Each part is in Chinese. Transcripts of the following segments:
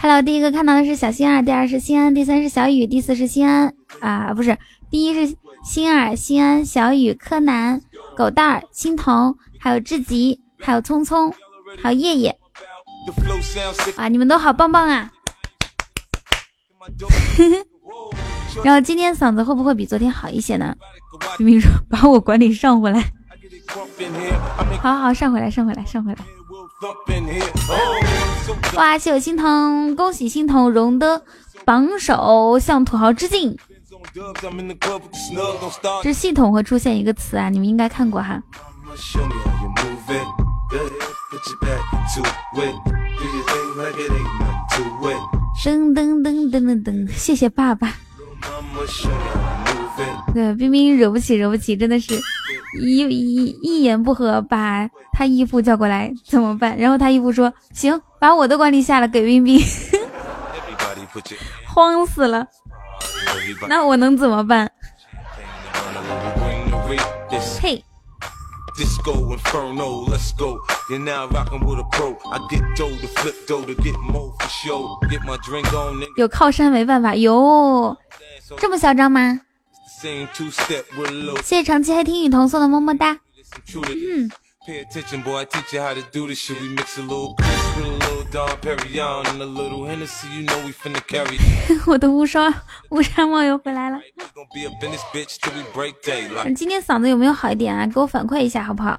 Hello，第一个看到的是小心儿，第二是心安，第三是小雨，第四是心安。啊，不是，第一是心儿、心安、小雨、柯南、狗蛋儿、青铜，还有志吉，还有聪聪，还有叶叶啊，你们都好棒棒啊！然后今天嗓子会不会比昨天好一些呢？明明说把我管理上回来，好好上回来，上回来，上回来。哇，谢我心疼，恭喜心疼荣的榜首，向土豪致敬。这系统会出现一个词啊，你们应该看过哈。噔噔噔噔噔噔，谢谢爸爸。对，冰冰惹不起，惹不起，真的是一一一言不合把他义父叫过来怎么办？然后他义父说行，把我的管理下了给冰冰，慌死了。那我能怎么办？嘿。有靠山没办法，有。这么嚣张吗？谢谢长期黑听雨桐送的么么哒。嗯。我的无双无山猫又回来了。今天嗓子有没有好一点啊？给我反馈一下好不好？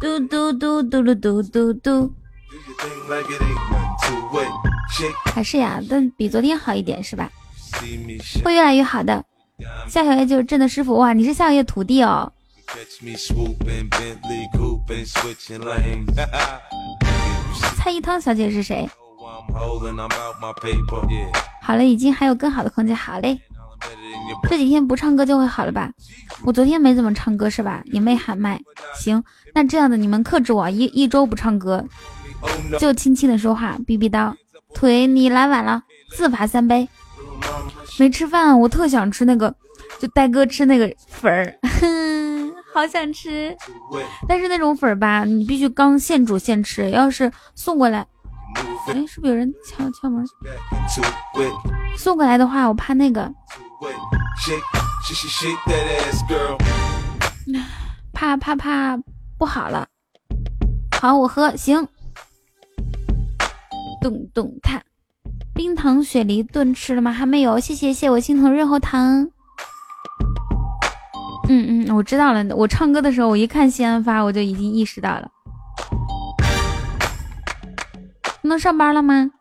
嘟嘟嘟嘟噜嘟嘟嘟。还是呀，但比昨天好一点是吧？会越来越好的。夏小月就是朕的师傅哇！你是夏小月徒弟哦。蔡一汤小姐是谁？好了，已经还有更好的空间。好嘞，这几天不唱歌就会好了吧？我昨天没怎么唱歌是吧？也没喊麦。行，那这样的你们克制我一一周不唱歌，就轻轻的说话，逼逼叨。腿，你来晚了，自罚三杯。没吃饭，我特想吃那个，就呆哥吃那个粉儿，好想吃。但是那种粉儿吧，你必须刚现煮现吃。要是送过来，哎，是不是有人敲敲门？送过来的话，我怕那个，怕怕怕不好了。好，我喝，行。咚咚踏，冰糖雪梨炖吃了吗？还没有，谢谢谢我心疼润喉糖。嗯嗯，我知道了。我唱歌的时候，我一看西安发，我就已经意识到了。能上班了吗？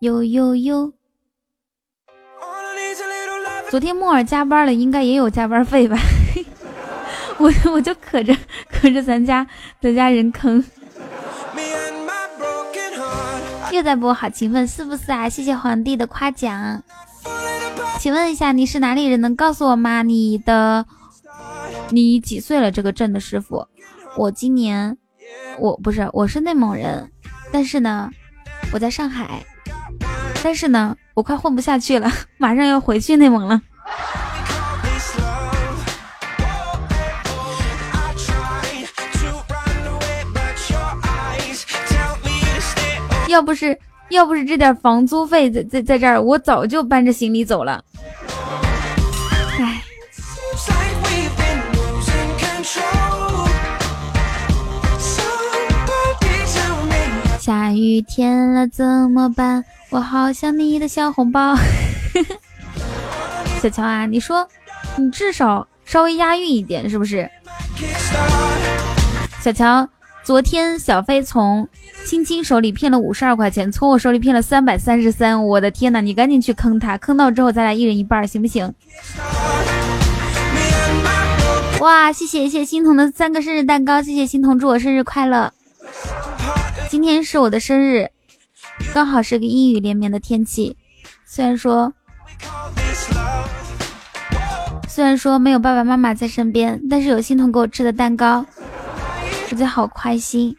呦呦呦！昨天木耳加班了，应该也有加班费吧？我我就可着可着咱家咱家人坑，又在播，好勤奋是不是啊？谢谢皇帝的夸奖。请问一下，你是哪里人？能告诉我吗？你的你几岁了？这个镇的师傅，我今年我不是我是内蒙人，但是呢我在上海，但是呢我快混不下去了，马上要回去内蒙了。要不是要不是这点房租费在在在这儿，我早就搬着行李走了。唉，下雨天了怎么办？我好想你的小红包。小乔啊，你说你至少稍微押韵一点是不是？小乔。昨天小飞从青青手里骗了五十二块钱，从我手里骗了三百三十三。我的天呐，你赶紧去坑他，坑到之后咱俩一人一半，行不行？哇，谢谢谢谢欣桐的三个生日蛋糕，谢谢欣桐祝我生日快乐。今天是我的生日，刚好是个阴雨连绵的天气，虽然说虽然说没有爸爸妈妈在身边，但是有心疼给我吃的蛋糕，我觉得好开心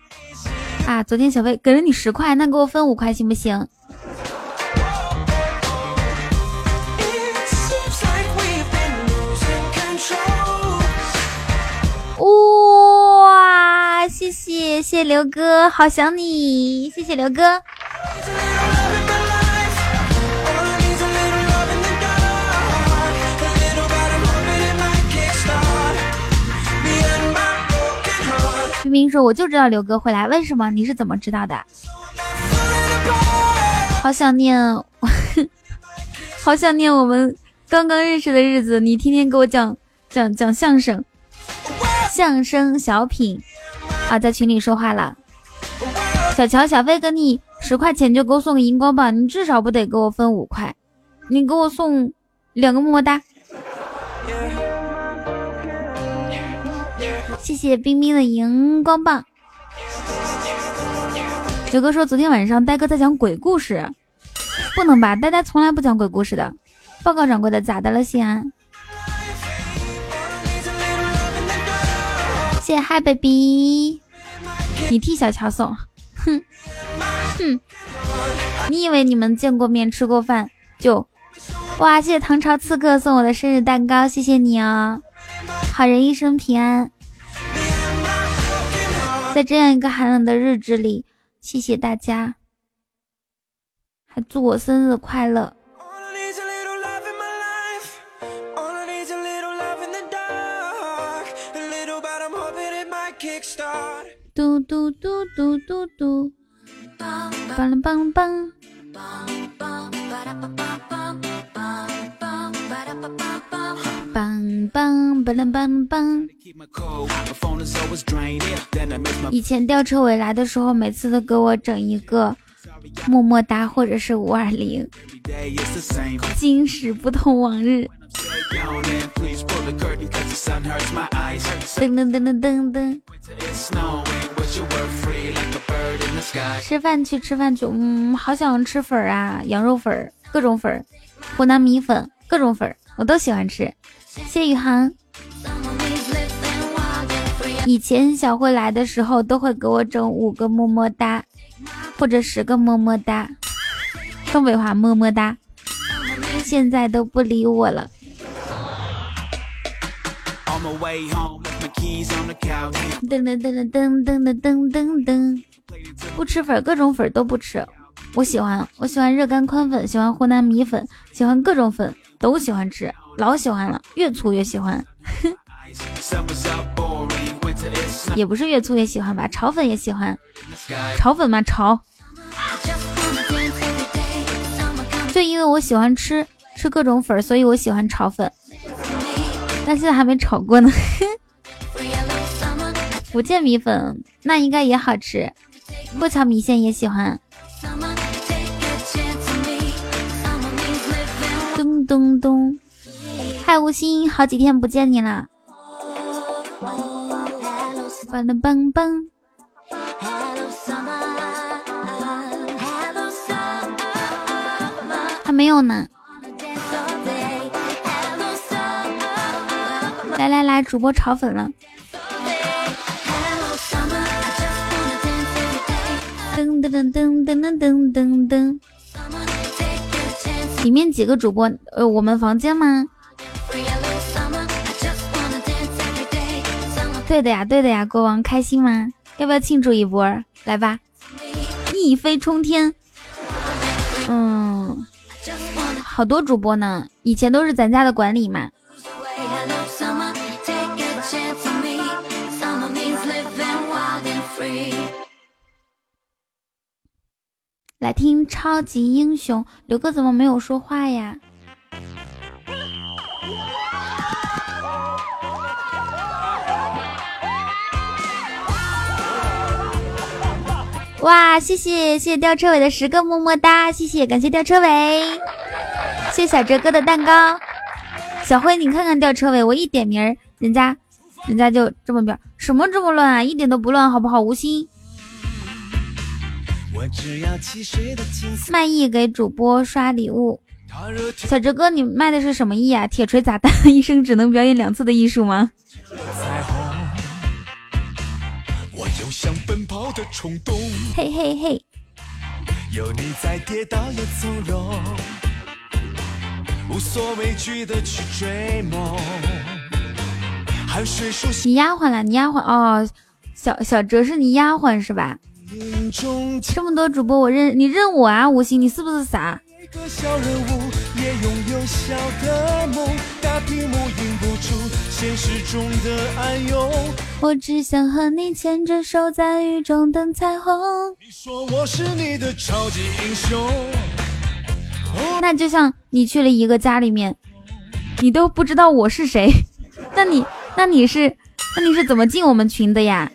啊！昨天小飞给了你十块，那给我分五块行不行？哇，谢谢谢谢刘哥，好想你，谢谢刘哥。冰冰说：“我就知道刘哥会来，为什么？你是怎么知道的？好想念，好想念我们刚刚认识的日子，你天天给我讲讲讲相声，相声小品啊，在群里说话了。小乔、小飞给你十块钱就给我送个荧光棒，你至少不得给我分五块，你给我送两个么么哒。”谢谢冰冰的荧光棒。刘哥说昨天晚上呆哥在讲鬼故事，不能吧？呆呆从来不讲鬼故事的。报告掌柜的，咋的了，西安？谢谢嗨 baby，你替小乔送，哼哼，你以为你们见过面吃过饭就？哇，谢谢唐朝刺客送我的生日蛋糕，谢谢你哦！好人一生平安。在这样一个寒冷的日子里，谢谢大家，还祝我生日快乐。嘟嘟嘟嘟嘟嘟，梆梆梆。梆梆梆梆梆。以前吊车尾来的时候，每次都给我整一个么么哒，或者是五二零。今时不同往日。噔噔噔噔噔噔。吃饭去，吃饭去。嗯，好想吃粉啊，羊肉粉，各种粉，湖南米粉，各种粉，我都喜欢吃。谢宇航。以前小慧来的时候，都会给我整五个么么哒，或者十个么么哒，东北话么么哒。现在都不理我了。噔噔噔噔噔噔噔噔噔，不吃粉，各种粉都不吃。我喜欢，我喜欢热干宽粉，喜欢湖南米粉，喜欢各种粉，都喜欢吃，老喜欢了，越粗越喜欢。也不是越粗越喜欢吧，炒粉也喜欢，炒粉嘛炒。就因为我喜欢吃吃各种粉，所以我喜欢炒粉。但现在还没炒过呢。福建米粉那应该也好吃，过桥米线也喜欢。咚咚，嗨无心，好几天不见你了。棒棒棒！还没有呢。来来来，主播炒粉了。噔噔噔噔噔噔噔噔。里面几个主播？呃，我们房间吗？对的呀，对的呀，国王开心吗？要不要庆祝一波？来吧，一飞冲天。嗯，好多主播呢，以前都是咱家的管理嘛。来听超级英雄，刘哥怎么没有说话呀？哇，谢谢谢谢吊车尾的十个么么哒，谢谢感谢吊车尾，谢谢小哲哥的蛋糕。小辉，你看看吊车尾，我一点名，人家人家就这么表，什么这么乱啊？一点都不乱，好不好？无心。卖艺给主播刷礼物，小哲哥，你卖的是什么艺啊？铁锤砸蛋，一生只能表演两次的艺术吗？嘿嘿嘿。有你在，跌倒也从容，无所畏惧的去追梦。你丫鬟了，你丫鬟哦，小小哲是你丫鬟是吧？这么多主播我认你认我啊，吴昕你是不是傻？我只想和你牵着手，在雨中等彩虹。你说我是你的超级英雄，那就像你去了一个家里面，你都不知道我是谁，那你那你是那你是怎么进我们群的呀？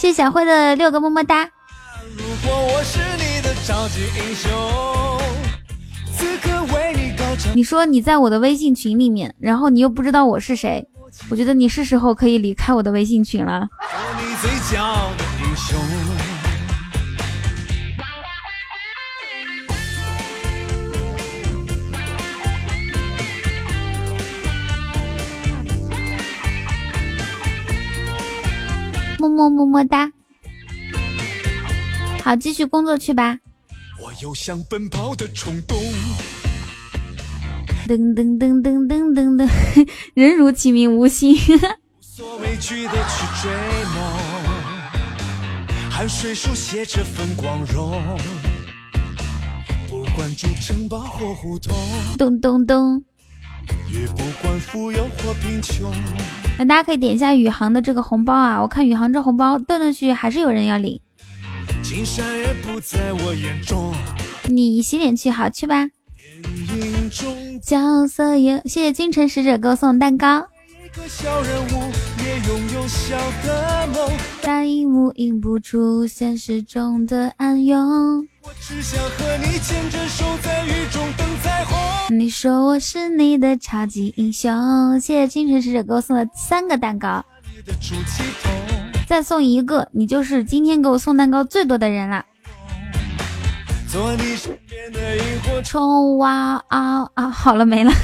谢谢小慧的六个么么哒。你说你在我的微信群里面，然后你又不知道我是谁，我觉得你是时候可以离开我的微信群了。么么么么哒，好，继续工作去吧。我有想奔跑的冲动。噔噔噔噔噔噔噔，人如其名无心。汗水书写这份光荣。不管住城堡或胡同。咚咚咚。也不管富有或贫穷。那大家可以点一下宇航的这个红包啊！我看宇航这红包断断续续还是有人要领。金山也不在我眼中你洗脸去，好去吧。角色也，谢谢君臣使者给我送蛋糕。大荧幕映不出现实中的暗涌。我只想和你牵着手，在雨中等彩虹你说我是你的超级英雄，谢谢清晨使者给我送了三个蛋糕，再送一个，你就是今天给我送蛋糕最多的人了。冲哇啊啊！好了没了。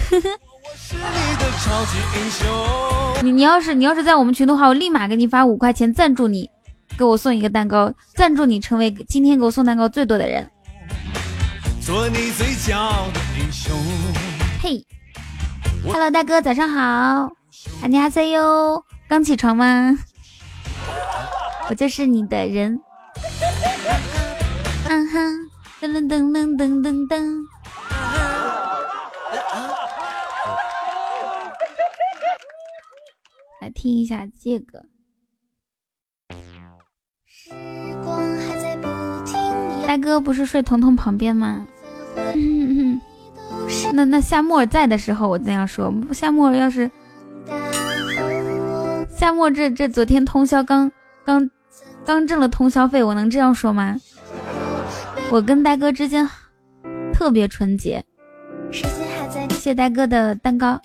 你你要是你要是在我们群的话，我立马给你发五块钱赞助你，给我送一个蛋糕，赞助你成为今天给我送蛋糕最多的人。做你最骄傲的英雄。嘿，Hello，大哥，早上好。安妮哈塞哟，刚起床吗？我就是你的人。嗯哼，噔噔噔噔噔噔噔。来听一下这个。大哥不是睡彤彤旁边吗？那那夏沫在的时候我这样说，夏沫要是夏沫这这昨天通宵刚刚刚挣了通宵费，我能这样说吗？我跟呆哥之间特别纯洁。谢谢呆哥的蛋糕。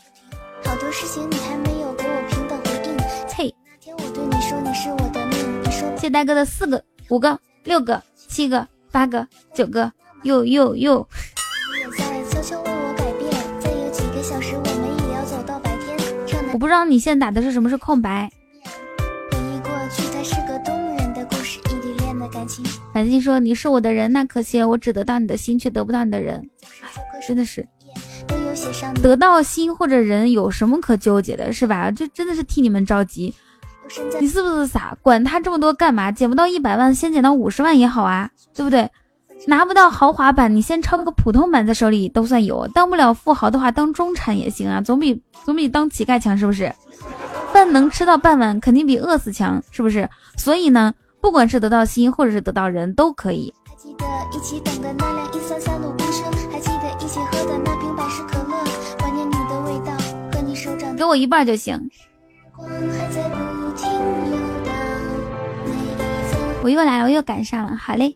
好多事情你还没有给我平等回应。嘿，那天我对你说你是我的命，你说。谢呆哥的四个、五个、六个、七个、八个、九个。又又又！我不知道你现在打的是什么是空白。繁星说你是我的人，那可惜我只得到你的心，却得不到你的人。真的是，得到心或者人有什么可纠结的，是吧？这真的是替你们着急。你是不是傻？管他这么多干嘛？捡不到一百万，先捡到五十万也好啊，对不对？拿不到豪华版，你先抄个普通版在手里都算有。当不了富豪的话，当中产也行啊，总比总比当乞丐强，是不是？饭能吃到半碗，肯定比饿死强，是不是？所以呢，不管是得到心，或者是得到人，都可以。给我一半就行。我又来了，我又赶上了，好嘞。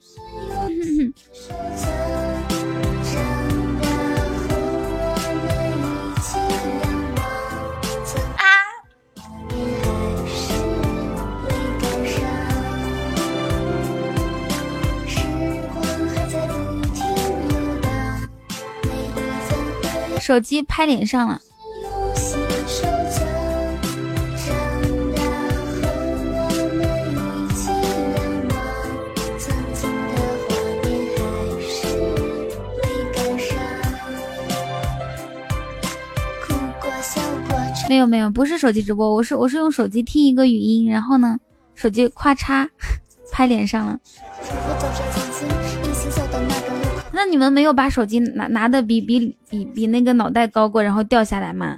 啊手机拍脸上了。没有没有，不是手机直播，我是我是用手机听一个语音，然后呢，手机咔嚓拍脸上了。那你们没有把手机拿拿的比比比比那个脑袋高过，然后掉下来吗？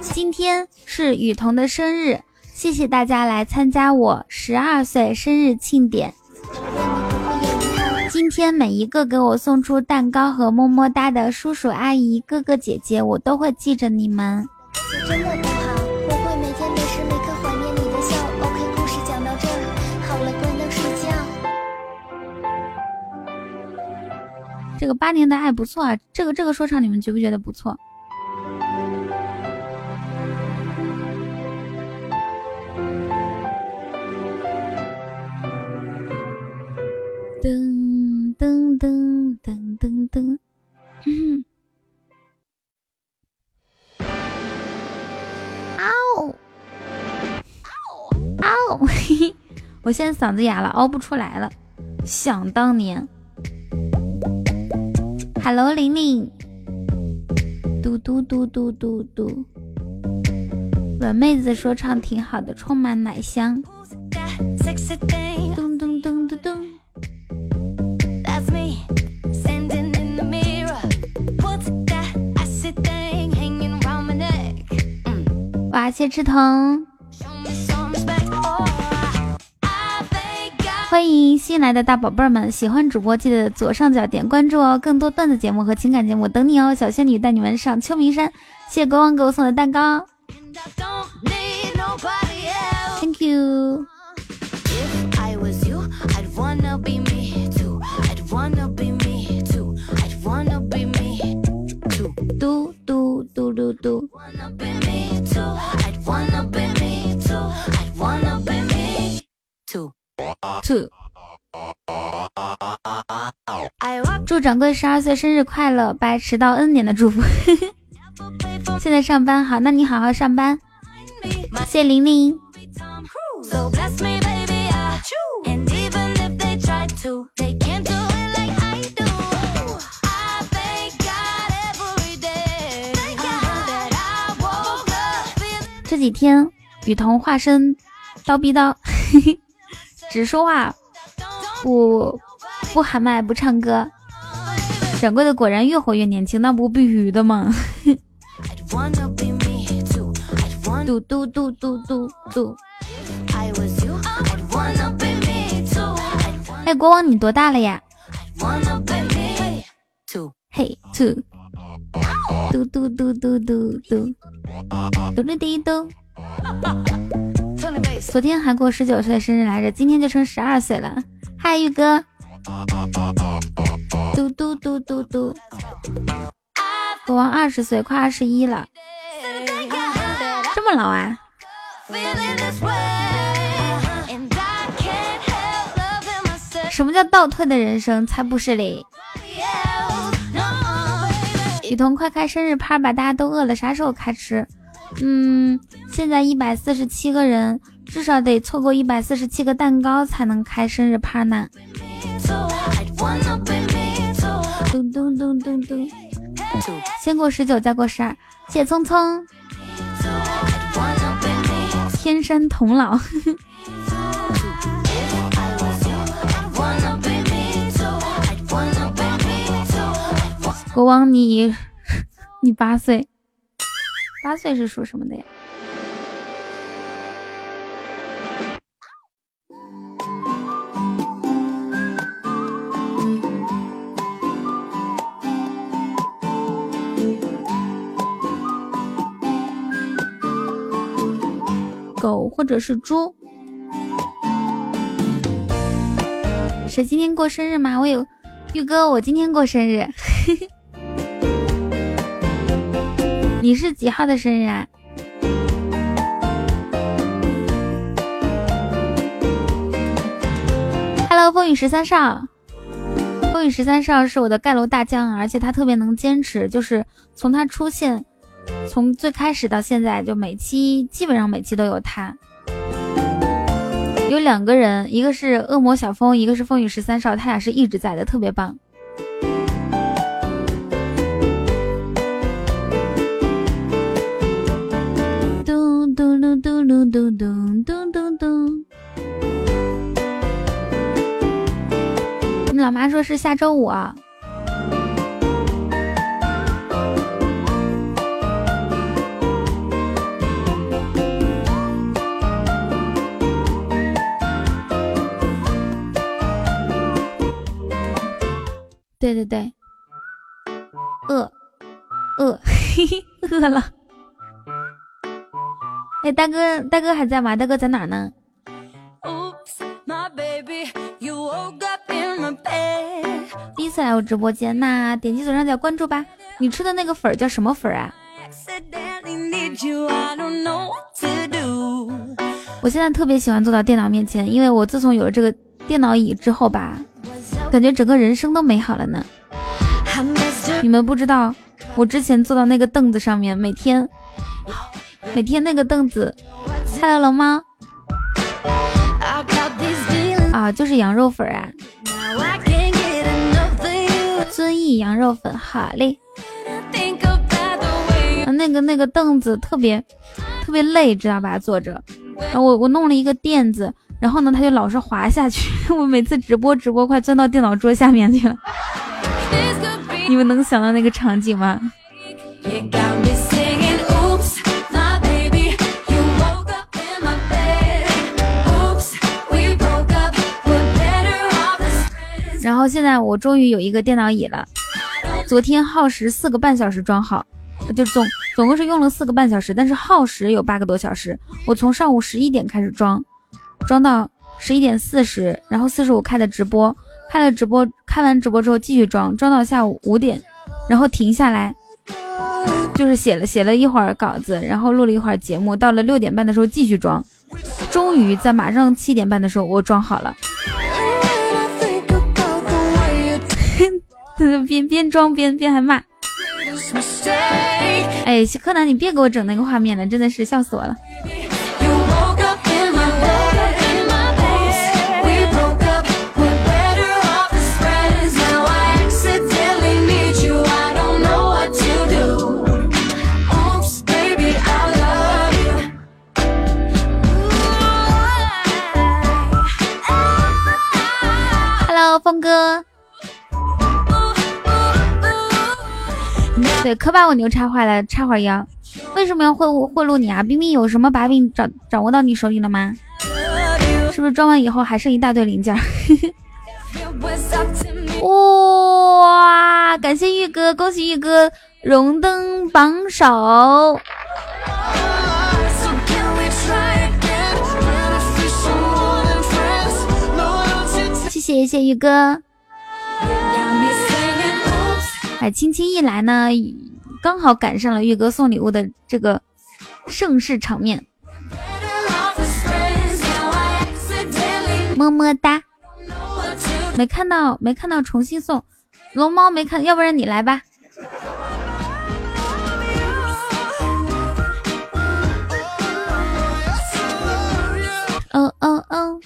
今天是雨桐的生日，谢谢大家来参加我十二岁生日庆典。今天每一个给我送出蛋糕和么么哒的叔叔阿姨、哥哥姐姐，我都会记着你们。真的不好，我会每天每时每刻怀念你的笑。OK，故事讲到这儿，好了，关灯睡觉。这个八年的爱不错啊，这个这个说唱你们觉不觉得不错？噔。噔噔噔噔噔，嗯，嗷嗷嗷！我现在嗓子哑了，嗷不出来了。想当年，Hello，玲玲，嘟嘟嘟嘟嘟嘟，软妹子说唱挺好的，充满奶香。哇，谢赤藤，欢迎新来的大宝贝儿们！喜欢主播记得左上角点关注哦，更多段子节目和情感节目等你哦！小仙女带你们上秋名山，谢谢国王给我送的蛋糕，Thank you。嘟嘟嘟嘟。two。祝掌柜十二岁生日快乐，拜迟到 N 年的祝福。现在上班好，那你好好上班。谢玲玲。这几天雨桐化身刀逼刀。只说话，不不喊麦，不唱歌。掌柜的果然越活越年轻，那不必须的吗？嘟嘟嘟嘟嘟嘟。哎，国王你多大了呀？嘿，two。嘟嘟嘟嘟嘟嘟。嘟嘟滴嘟。昨天还过十九岁生日来着，今天就成十二岁了。嗨，玉哥，嘟嘟嘟嘟嘟，国王二十岁，快二十一了，这么老啊？什么叫倒退的人生？才不是嘞！雨桐，快开生日趴吧，大家都饿了，啥时候开吃？嗯，现在一百四十七个人。至少得凑够一百四十七个蛋糕才能开生日趴呢。咚咚咚咚咚，先过十九再过十二，谢聪聪，天山童姥，国王你 你八岁，八岁是属什么的呀？狗或者是猪，谁今天过生日吗？我有玉哥，我今天过生日。你是几号的生日啊？Hello，风雨十三少，风雨十三少是我的盖楼大将，而且他特别能坚持，就是从他出现，从最开始到现在，就每期基本上每期都有他。有两个人，一个是恶魔小风，一个是风雨十三少，他俩是一直在的，特别棒。咚咚咚咚咚咚咚咚咚。你老妈说是下周五啊。对对对，饿饿，嘿嘿，饿了。哎，大哥，大哥还在吗？大哥在哪呢？第一次来我直播间，那点击左上角关注吧。你吃的那个粉叫什么粉啊？我现在特别喜欢坐到电脑面前，因为我自从有了这个电脑椅之后吧。感觉整个人生都美好了呢。你们不知道，我之前坐到那个凳子上面，每天每天那个凳子，Hello 龙猫啊，就是羊肉粉啊，遵义羊肉粉，好嘞。那个那个凳子特别特别累，知道吧？坐着，然后我我弄了一个垫子。然后呢，它就老是滑下去。我每次直播直播，快钻到电脑桌下面去了。你们能想到那个场景吗？然后现在我终于有一个电脑椅了。昨天耗时四个半小时装好，就总总共是用了四个半小时，但是耗时有八个多小时。我从上午十一点开始装。装到十一点四十，然后四十五开的直播，开了直播，开完直播之后继续装，装到下午五点，然后停下来，就是写了写了一会儿稿子，然后录了一会儿节目，到了六点半的时候继续装，终于在马上七点半的时候我装好了，边边装边边还骂，哎，柯南你别给我整那个画面了，真的是笑死我了。峰哥，对，可把我牛插坏了，插会儿腰。为什么要贿赂贿赂你啊？冰冰有什么把柄掌掌握到你手里了吗？是不是装完以后还剩一大堆零件？哇！感谢玉哥，恭喜玉哥荣登榜首。谢谢谢玉哥。哎，青青一来呢，刚好赶上了玉哥送礼物的这个盛世场面。么么哒。没看到，没看到重新送。龙猫没看，要不然你来吧。哦哦哦。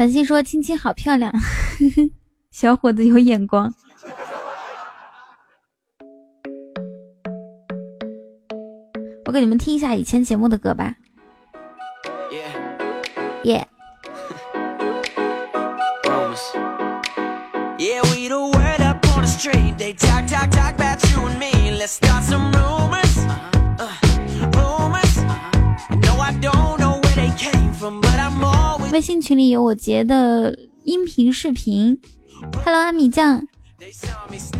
繁星说：“亲亲好漂亮，小伙子有眼光。”我给你们听一下以前节目的歌吧。耶、yeah.。Yeah, we the word up on the street. They talk, talk, talk 'bout you and me. Let's start some rumors. 微信群里有我截的音频视频。Hello，阿米酱，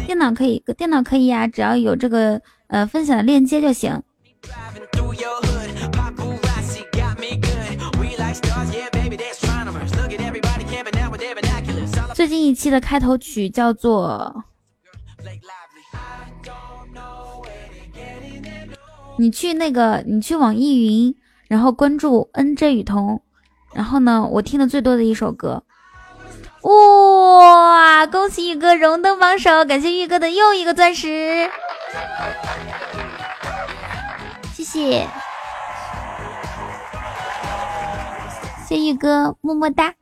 电脑可以，电脑可以呀，只要有这个呃分享的链接就行。最近一期的开头曲叫做《你去那个，你去网易云，然后关注 NJ 雨桐，然后呢，我听的最多的一首歌。哇！恭喜玉哥荣登榜首，感谢玉哥的又一个钻石，谢谢，谢玉哥，么么哒。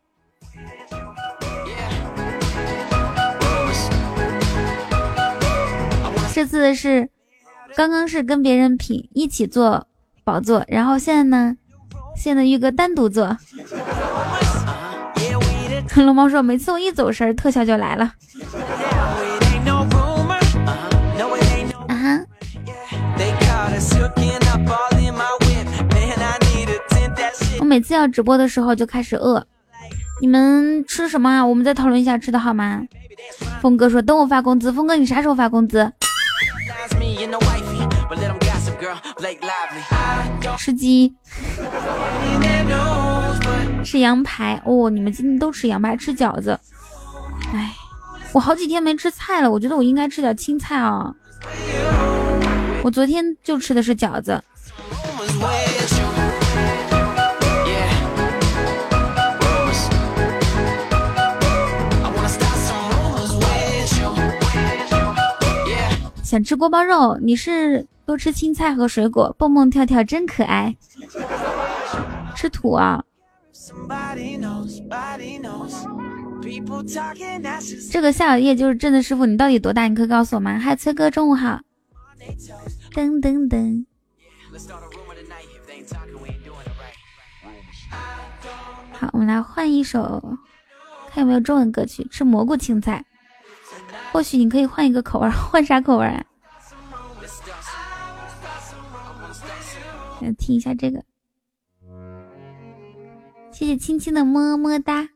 这次是刚刚是跟别人品一起做宝座，然后现在呢，现在玉哥单独做。龙猫说：“每次我一走神，特效就来了。”啊！我每次要直播的时候就开始饿。你们吃什么啊？我们再讨论一下吃的好吗？峰哥说：“等我发工资。”峰哥，你啥时候发工资？吃鸡。吃羊排哦！你们今天都吃羊排，吃饺子。哎，我好几天没吃菜了，我觉得我应该吃点青菜啊。我昨天就吃的是饺子。想吃锅包肉，你是多吃青菜和水果，蹦蹦跳跳真可爱。吃土啊！这个夏小叶就是真的师傅，你到底多大？你可以告诉我吗？嗨，崔哥，中午好。噔噔噔。好，我们来换一首，看有没有中文歌曲。吃蘑菇青菜，或许你可以换一个口味，换啥口味啊？来听一下这个。谢谢亲亲的么么哒，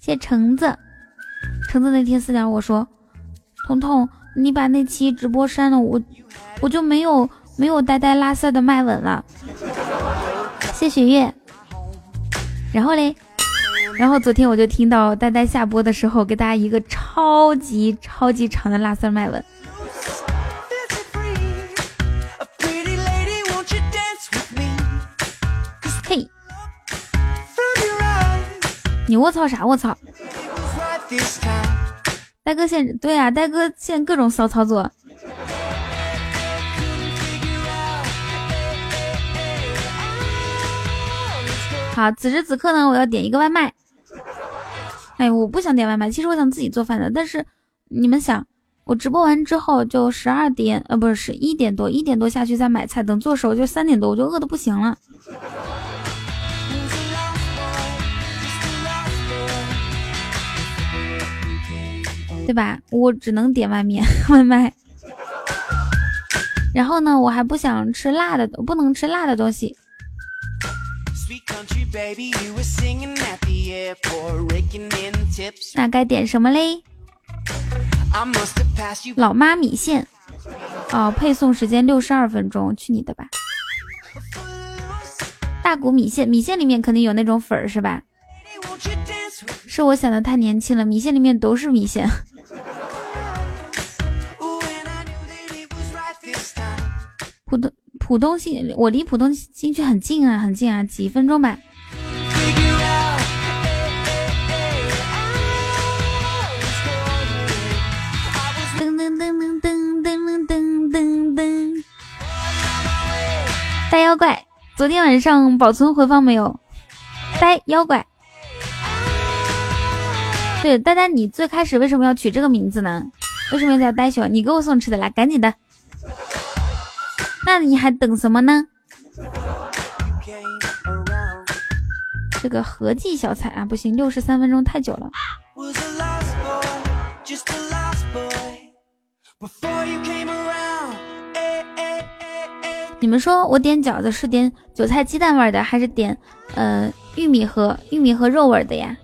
谢谢橙子。橙子那天私聊我说：“彤彤，你把那期直播删了，我我就没有没有呆呆拉丝的麦吻了。”谢雪月。然后嘞，然后昨天我就听到呆呆下播的时候给大家一个超级超级长的拉丝麦吻。你卧槽啥卧槽？呆哥现对啊，呆哥现各种骚操作。好，此时此刻呢，我要点一个外卖。哎，我不想点外卖，其实我想自己做饭的。但是你们想，我直播完之后就十二点，呃，不是十一点多，一点多下去再买菜，等做熟就三点多，我就饿的不行了。对吧？我只能点外面 外卖。然后呢，我还不想吃辣的，不能吃辣的东西。那该点什么嘞？老妈米线。哦，配送时间六十二分钟，去你的吧！大骨米线，米线里面肯定有那种粉儿是吧？是我想的太年轻了，米线里面都是米线。浦东浦东新，我离浦东新区很近啊，很近啊，几分钟吧。噔噔噔噔噔噔噔噔噔。呆妖怪，昨天晚上保存回放没有？呆妖怪。对，呆呆，你最开始为什么要取这个名字呢？为什么要叫呆熊？你给我送吃的，来，赶紧的。那你还等什么呢？这个合计小彩啊，不行，六十三分钟太久了。你们说我点饺子是点韭菜鸡蛋味的，还是点呃玉米和玉米和肉味的呀？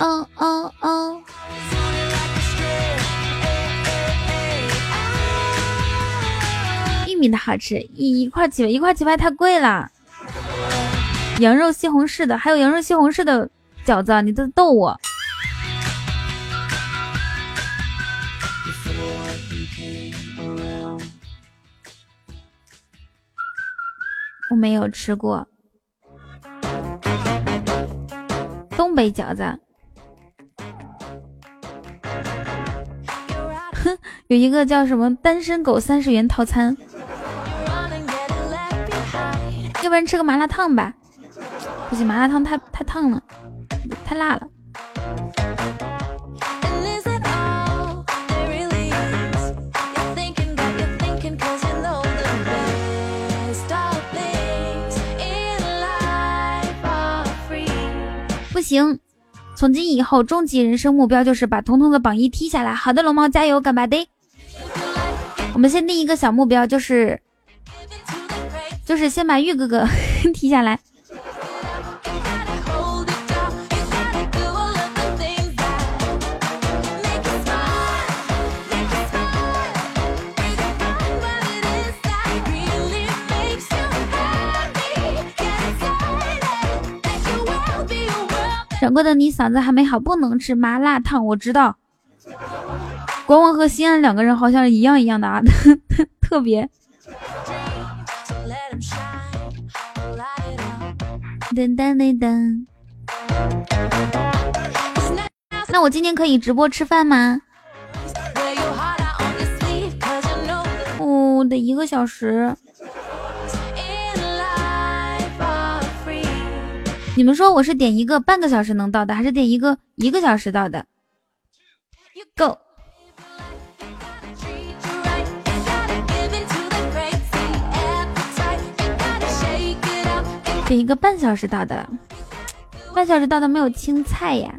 哦哦哦。米的好吃一一块几一块几块太贵了，羊肉西红柿的还有羊肉西红柿的饺子，你在逗我？我没有吃过东北饺子。哼，有一个叫什么单身狗三十元套餐。要不然吃个麻辣烫吧？不行，麻辣烫太太烫了，太辣了。不行，从今以后，终极人生目标就是把彤彤的榜一踢下来。好的，龙猫加油，干巴的！我们先定一个小目标，就是就是先把玉哥哥 踢下来。掌柜的，你嗓子还没好，不能吃麻辣烫。我知道，国王和西安两个人好像一样一样的啊，特别。噔噔噔噔。那我今天可以直播吃饭吗？哦，得一个小时。你们说我是点一个半个小时能到的，还是点一个一个小时到的？Go，点一个半小时到的，半小时到的没有青菜呀，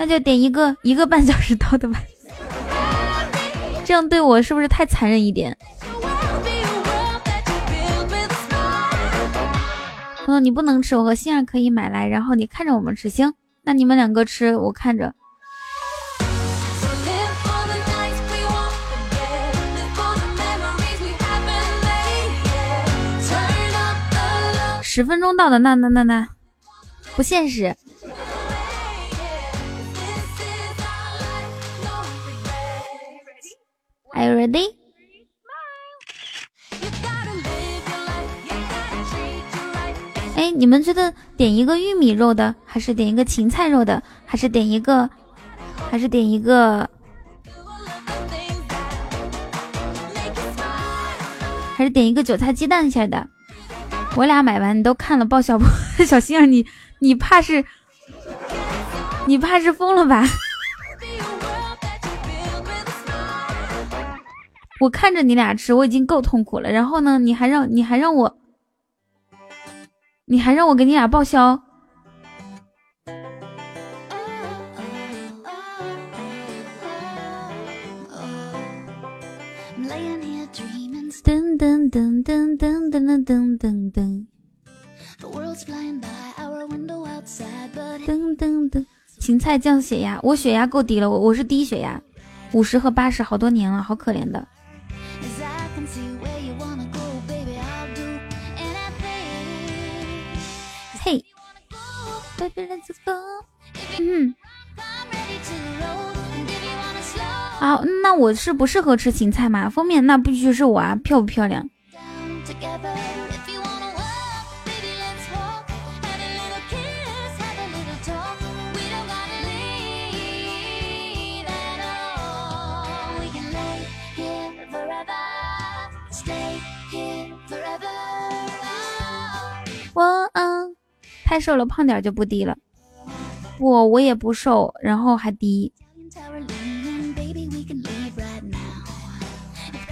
那就点一个一个半小时到的吧，这样对我是不是太残忍一点？彤彤，你不能吃，我和欣儿可以买来，然后你看着我们吃，行？那你们两个吃，我看着。十分钟到的，那那那那不现实。Are you ready? 哎，你们觉得点一个玉米肉的，还是点一个芹菜肉的，还是点一个，还是点一个，还是点一个韭菜鸡蛋馅的？我俩买完，你都看了报销不？小心儿，你你怕是，你怕是疯了吧？我看着你俩吃，我已经够痛苦了，然后呢，你还让你还让我。你还让我给你俩报销？噔噔噔噔噔噔噔噔。噔噔噔，芹菜降血压，我血压够低了，我我是低血压，五十和八十好多年了，好可怜的。嘿，嗯，好，那我是不适合吃芹菜吗？封面那必须是我啊，漂不漂亮？我嗯。太瘦了，胖点就不低了。我我也不瘦，然后还低。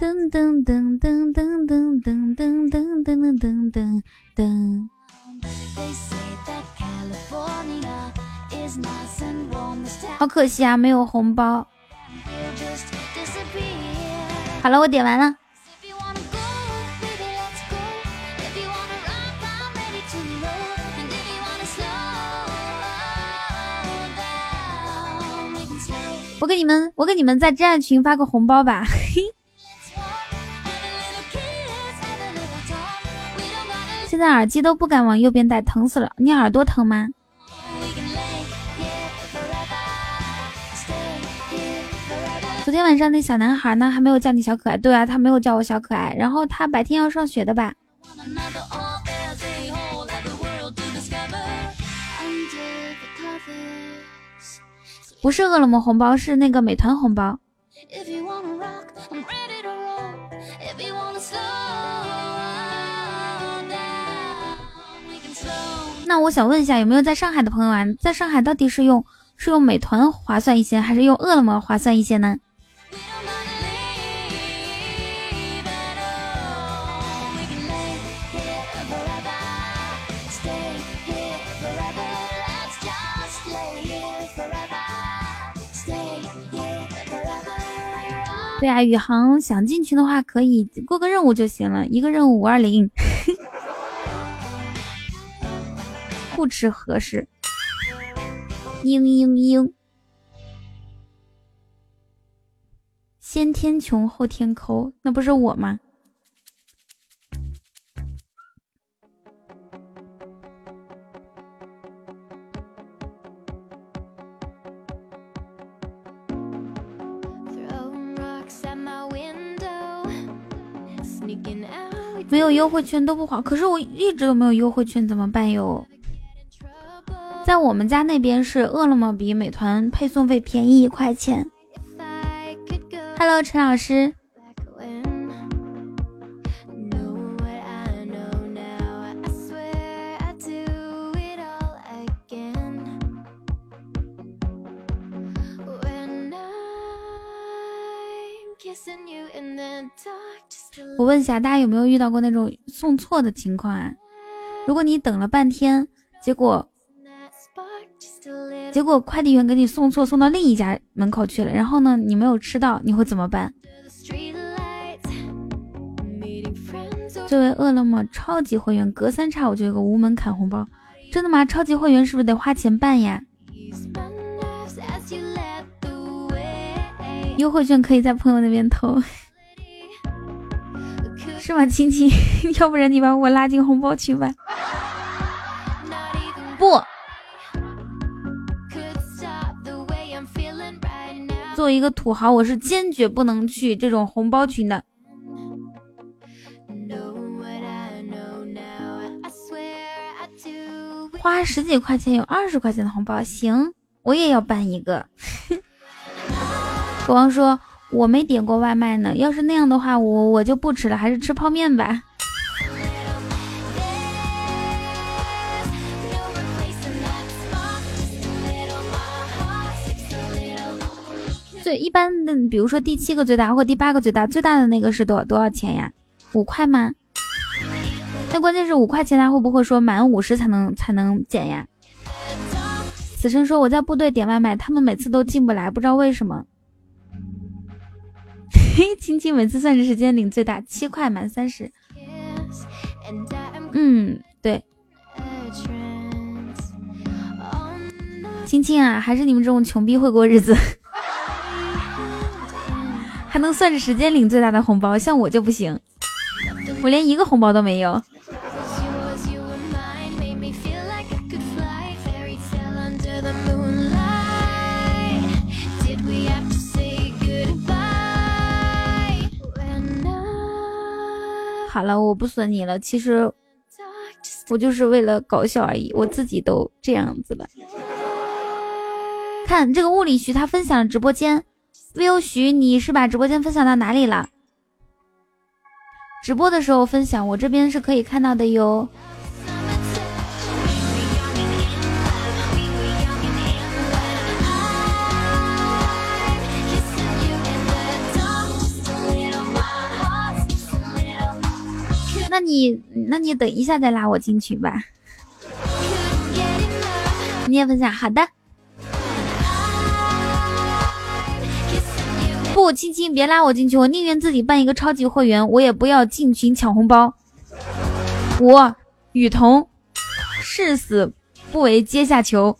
噔噔噔噔噔噔噔噔噔噔噔噔噔。好可惜啊，没有红包。好了，我点完了。我给你们，我给你们在真爱群发个红包吧。嘿现在耳机都不敢往右边戴，疼死了。你耳朵疼吗？昨天晚上那小男孩呢，还没有叫你小可爱。对啊，他没有叫我小可爱。然后他白天要上学的吧？不是饿了么红包，是那个美团红包。那我想问一下，有没有在上海的朋友啊？在上海到底是用是用美团划算一些，还是用饿了么划算一些呢？对啊，宇航想进群的话，可以过个任务就行了，一个任务五二零，不吃合适。嘤嘤嘤，先天穷后天抠，那不是我吗？没有优惠券都不好，可是我一直都没有优惠券，怎么办哟？在我们家那边是饿了么比美团配送费便宜一块钱。Hello，陈老师。我问一下，大家有没有遇到过那种送错的情况啊？如果你等了半天，结果结果快递员给你送错，送到另一家门口去了，然后呢，你没有吃到，你会怎么办？作为饿了么超级会员，隔三差五就有个无门槛红包，真的吗？超级会员是不是得花钱办呀？优惠券可以在朋友那边投。是吗，亲亲？要不然你把我拉进红包群吧。不，作为一个土豪，我是坚决不能去这种红包群的。花十几块钱有二十块钱的红包，行，我也要办一个。国王说。我没点过外卖呢，要是那样的话，我我就不吃了，还是吃泡面吧。一般的，比如说第七个最大或第八个最大，最大的那个是多多少钱呀？五块吗？那关键是五块钱，他会不会说满五十才能才能减呀？死神说我在部队点外卖，他们每次都进不来，不知道为什么。嘿，亲亲，每次算是时间领最大七块满三十。嗯，对。亲亲啊，还是你们这种穷逼会过日子，还能算是时间领最大的红包，像我就不行，我连一个红包都没有。好了，我不损你了。其实我就是为了搞笑而已，我自己都这样子了。看这个物理徐他分享了直播间，viu 徐你是把直播间分享到哪里了？直播的时候分享，我这边是可以看到的哟。那你，那你等一下再拉我进群吧。你也分享，好的。我，亲亲，别拉我进去，我宁愿自己办一个超级会员，我也不要进群抢红包。我雨桐，誓死不为阶下囚。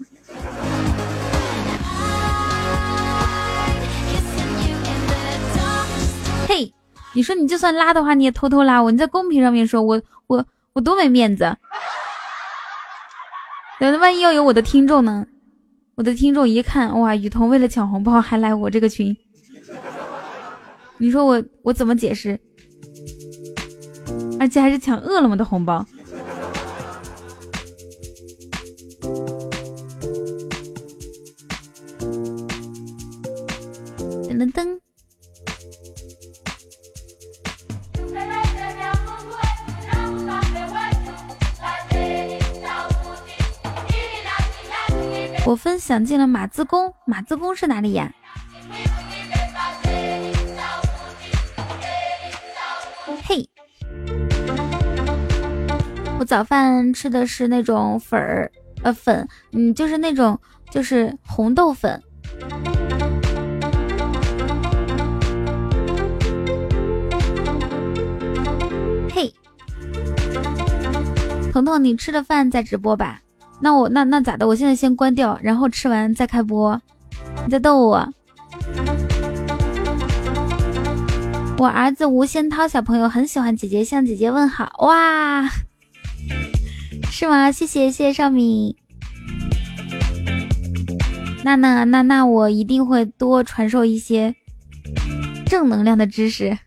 嘿。你说你就算拉的话，你也偷偷拉我。你在公屏上面说，我我我多没面子。那万一要有我的听众呢？我的听众一看，哇，雨桐为了抢红包还来我这个群，你说我我怎么解释？而且还是抢饿了么的红包。噔噔噔。我分享进了马自宫，马自宫是哪里呀？早饭吃的是那种粉儿，呃粉，嗯，就是那种就是红豆粉。嘿，彤彤，你吃了饭再直播吧。那我那那咋的？我现在先关掉，然后吃完再开播。你在逗我？我儿子吴先涛小朋友很喜欢姐姐，向姐姐问好。哇，是吗？谢谢谢谢少敏。那那那那我一定会多传授一些正能量的知识。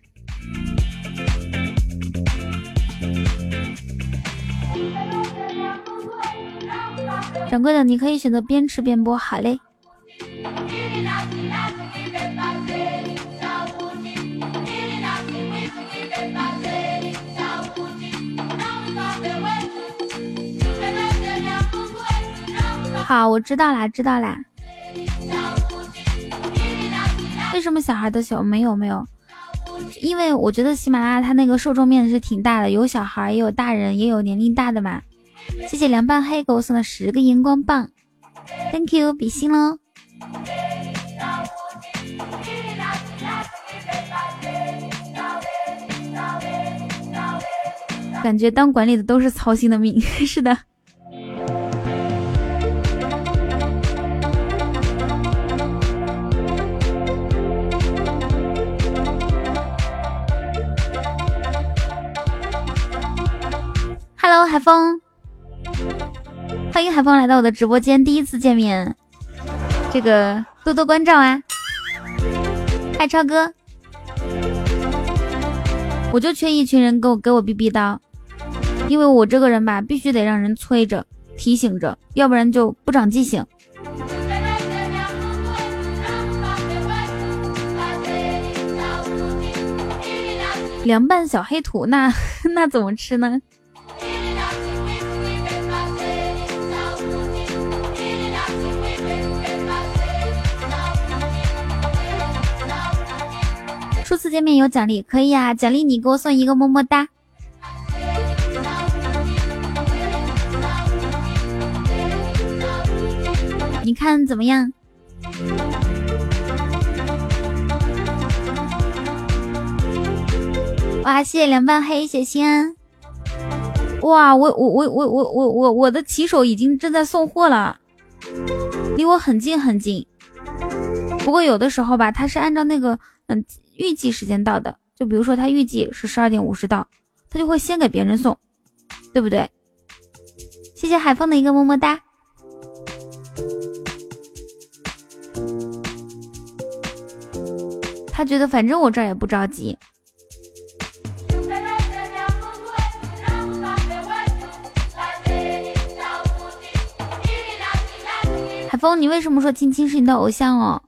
掌柜的，你可以选择边吃边播，好嘞。好，我知道啦，知道啦。为什么小孩的小没有没有？因为我觉得喜马拉雅它那个受众面是挺大的，有小孩，也有大人，也有年龄大的嘛。谢谢凉拌黑给我送的十个荧光棒，Thank you，比心喽。感觉当管理的都是操心的命，是的。海风。欢迎海风来到我的直播间，第一次见面，这个多多关照啊！嗨，超哥，我就缺一群人给我给我逼逼叨，因为我这个人吧，必须得让人催着、提醒着，要不然就不长记性。凉拌小黑土，那 那怎么吃呢？初次见面有奖励，可以啊！奖励你给我送一个么么哒。你看怎么样？哇，谢谢凉拌黑，谢谢心安。哇，我我我我我我我我的骑手已经正在送货了，离我很近很近。不过有的时候吧，他是按照那个嗯。预计时间到的，就比如说他预计是十二点五十到，他就会先给别人送，对不对？谢谢海风的一个么么哒。他觉得反正我这儿也不着急。海风，你为什么说青青是你的偶像哦？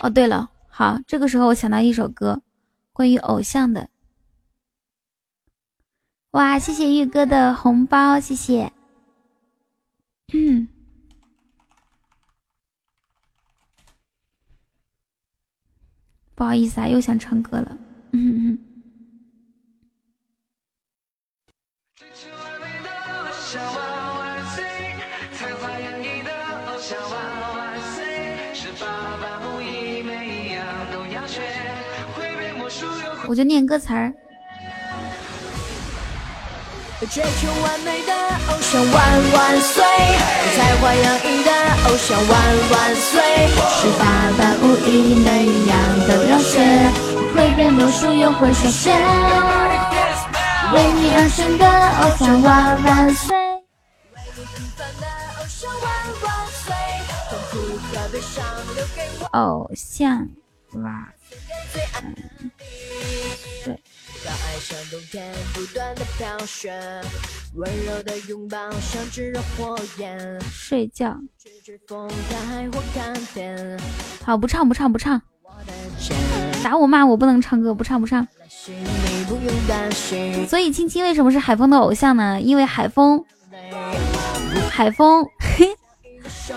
哦，对了，好，这个时候我想到一首歌，关于偶像的。哇，谢谢玉哥的红包，谢谢。不好意思啊，又想唱歌了。嗯。我就念歌词儿。追求完美的偶像万万岁，才华洋溢的偶像万万岁，十八般武艺每一样都要学，会变魔术又会耍帅，为你而生的偶像万万岁，为你平凡的偶像万万岁。偶像哇，对。睡觉。好，不唱不唱不唱。打我骂我不能唱歌，不唱不唱。所以青青为什么是海风的偶像呢？因为海风，海风，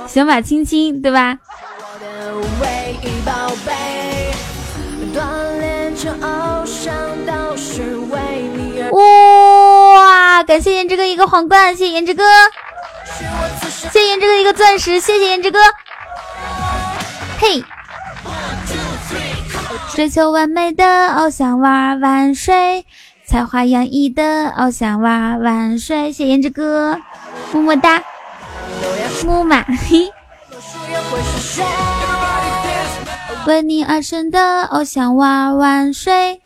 行吧，青青，对吧？哇！感谢颜值哥一个皇冠，谢谢颜值哥，谢谢颜值哥一个钻石，谢谢颜值哥。嘿，追求完美的偶像娃万岁，才华洋溢的偶像娃万岁，谢颜值哥，么么哒，木马嘿。为你而生的偶像娃万岁！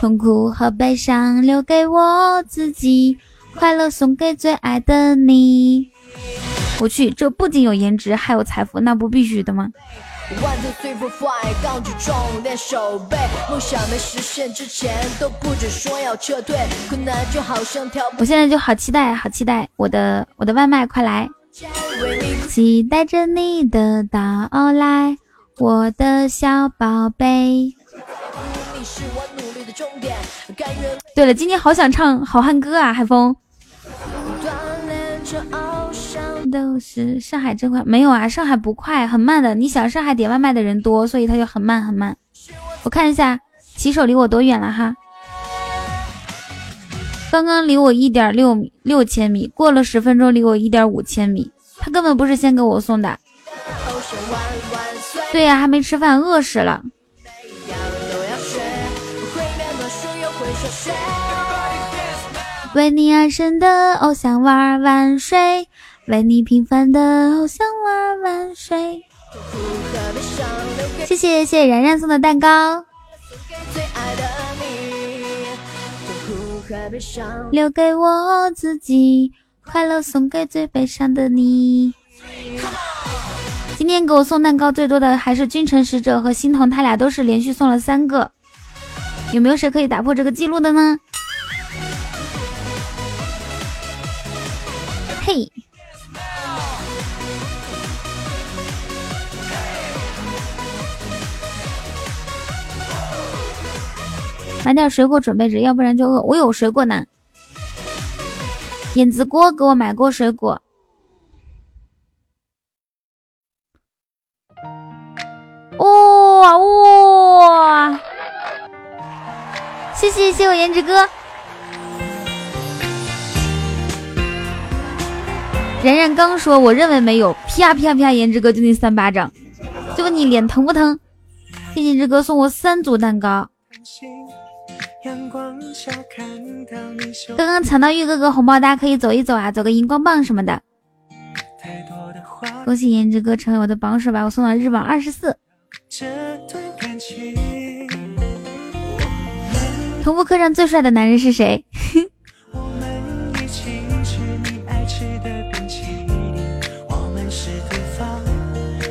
痛苦和悲伤留给我自己，快乐送给最爱的你。我去，这不仅有颜值，还有财富，那不必须的吗？我现在就好期待，好期待我的我的外卖，快来！期待着你的到来，我的小宝贝。对了，今天好想唱好汉歌啊，海风。都是上海真快，没有啊，上海不快，很慢的。你想上海点外卖的人多，所以它就很慢很慢。我看一下骑手离我多远了哈，刚刚离我一点六米六千米，过了十分钟离我一点五千米。他根本不是先给我送的，对呀，还没吃饭，饿死了。为你而生的偶像娃万岁，为你平凡的偶像娃万岁。谢谢谢谢然然送的蛋糕，留给我自己。快乐送给最悲伤的你。今天给我送蛋糕最多的还是君臣使者和心桐，他俩都是连续送了三个。有没有谁可以打破这个记录的呢？嘿，买点水果准备着，要不然就饿。我有水果呢。燕子哥给我买过水果，哇哇！谢谢谢我颜值哥，然然刚说我认为没有，啪啪啪，颜值哥就那三巴掌，就问你脸疼不疼？谢谢颜值哥送我三组蛋糕。刚刚抢到玉哥哥红包，大家可以走一走啊，走个荧光棒什么的。恭喜颜值哥成为我的榜首把，我送到日榜二十四。同步课上最帅的男人是谁？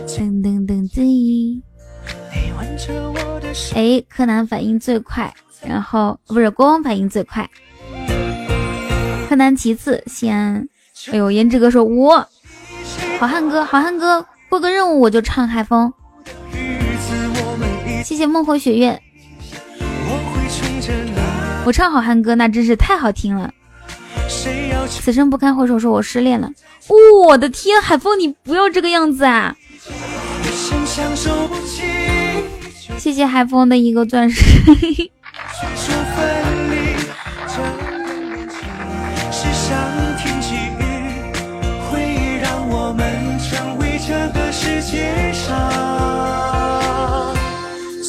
噔噔噔噔！哎，柯南反应最快。然后不是国王反应最快，柯南其次，西安。哎呦，颜值哥说，我好汉哥，好汉哥过个任务我就唱海风。谢谢梦回雪月，我唱好汉歌那真是太好听了。此生不堪回首，说我失恋了。我的天，海风你不要这个样子啊！谢谢海风的一个钻石。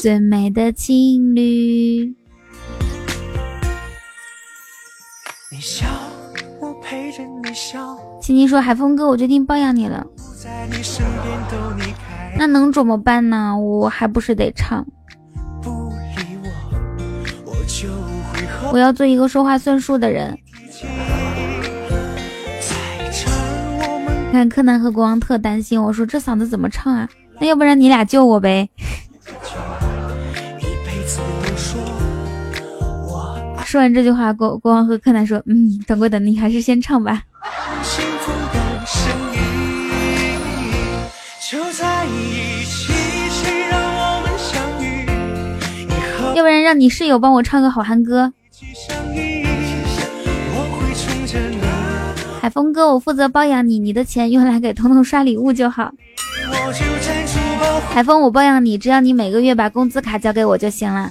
最美的情侣。青青说：“海风哥，我决定包养你了。”那能怎么办呢？我还不是得唱。我要做一个说话算数的人。看柯南和国王特担心，我说这嗓子怎么唱啊？那要不然你俩救我呗。说完这句话，国国王和柯南说：“嗯，掌柜的，你还是先唱吧。”要不然让你室友帮我唱个好汉歌。海峰哥，我负责包养你，你的钱用来给彤彤刷礼物就好。海峰，我包养你，只要你每个月把工资卡交给我就行了。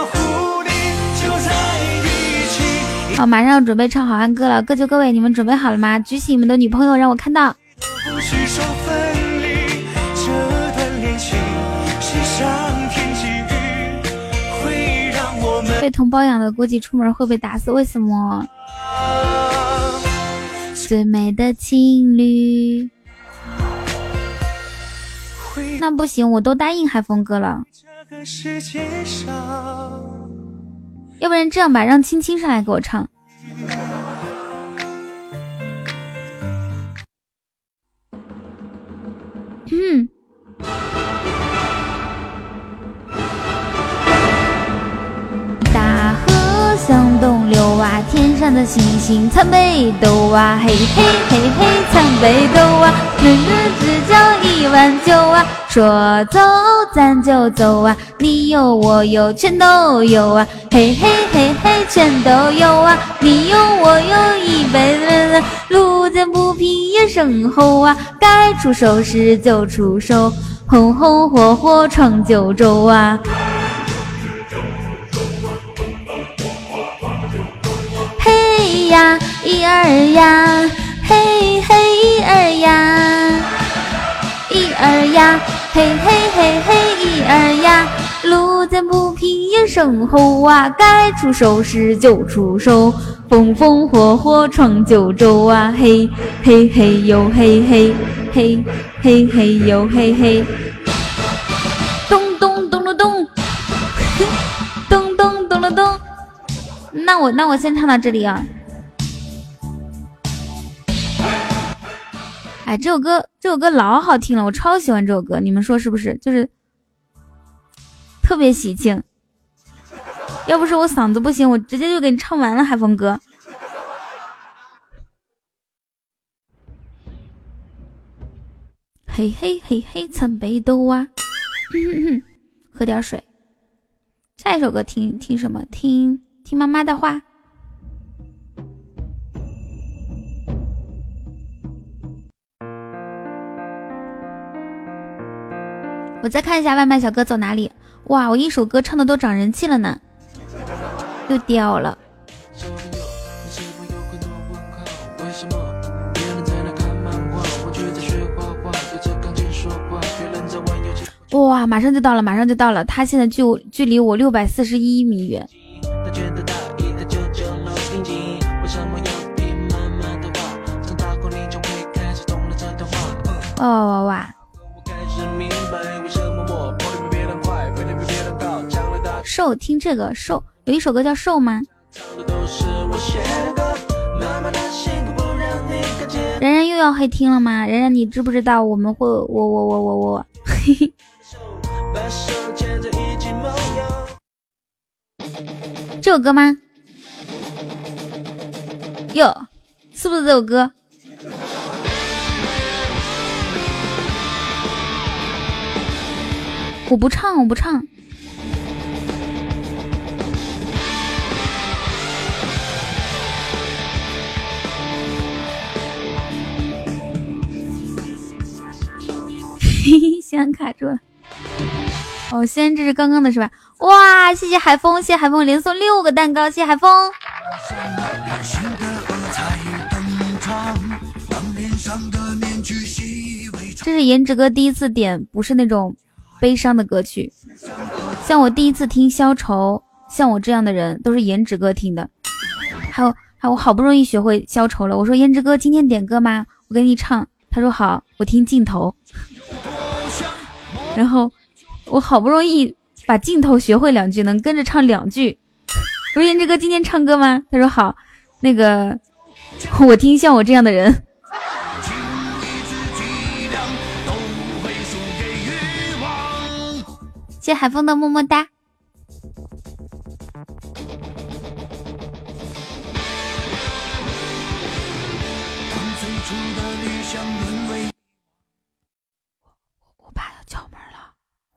好，马上要准备唱好汉歌了，各就各位，你们准备好了吗？举起你们的女朋友，让我看到。被同胞养的，估计出门会被打死。为什么？最美的情侣，那不行，我都答应海峰哥了。要不然这样吧，让青青上来给我唱。嗯。大河向东流啊，天上的星星参北斗啊，嘿嘿嘿嘿参北斗啊，人人只交一碗酒啊，说走咱就走啊，你有我有全都有啊，嘿嘿嘿嘿全都有啊，你有我有一辈子，路见不平一声吼啊，该出手时就出手，红红火火闯九州啊。嘿呀，一儿呀，嘿嘿一儿呀，一儿呀，嘿嘿嘿嘿一二呀，路见不平一声吼啊，该出手时就出手，风风火火闯九州啊，嘿嘿嘿呦嘿嘿嘿嘿嘿呦嘿嘿，咚咚咚了咚，咚咚咚了咚，那我那我先唱到这里啊。哎，这首歌这首歌老好听了，我超喜欢这首歌，你们说是不是？就是特别喜庆。要不是我嗓子不行，我直接就给你唱完了。海风哥，嘿嘿嘿嘿，参北斗啊！喝点水。下一首歌听听什么？听听妈妈的话。我再看一下外卖小哥走哪里？哇，我一首歌唱的都涨人气了呢，又掉了。哇，马上就到了，马上就到了，他现在距距离我六百四十一米远。哇哇哇瘦，听这个瘦，有一首歌叫瘦吗？然然又要黑听了吗？然然，你知不知道我们会我我我我我，嘿嘿，这首歌吗？哟，是不是这首歌？我不唱，我不唱。先卡住了。哦，先这是刚刚的是吧？哇，谢谢海风，谢谢海风连送六个蛋糕，谢谢海风。这是颜值哥第一次点，不是那种悲伤的歌曲。像我第一次听消愁，像我这样的人都是颜值哥听的。还有，还有我好不容易学会消愁了。我说颜值哥今天点歌吗？我给你唱。他说好，我听镜头。然后我好不容易把镜头学会两句，能跟着唱两句。我说颜值哥今天唱歌吗？他说好，那个我听像我这样的人。谢海峰的么么哒。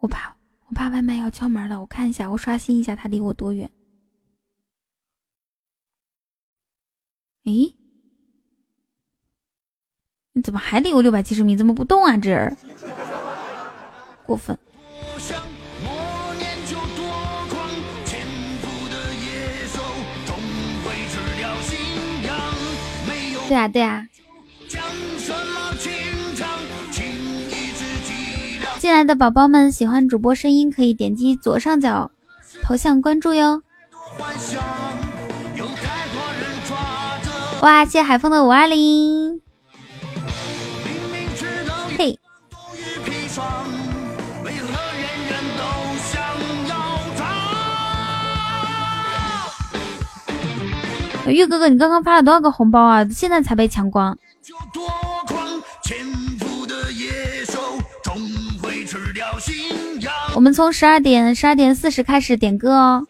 我爸我爸外卖要敲门了，我看一下，我刷新一下，他离我多远？诶，你怎么还离我六百七十米？怎么不动啊？这人过分。对啊对啊，进来的宝宝们喜欢主播声音，可以点击左上角头像关注哟。哇，谢谢海风的五二零，嘿。玉哥哥，你刚刚发了多少个红包啊？现在才被抢光。我们从十二点十二点四十开始点歌哦，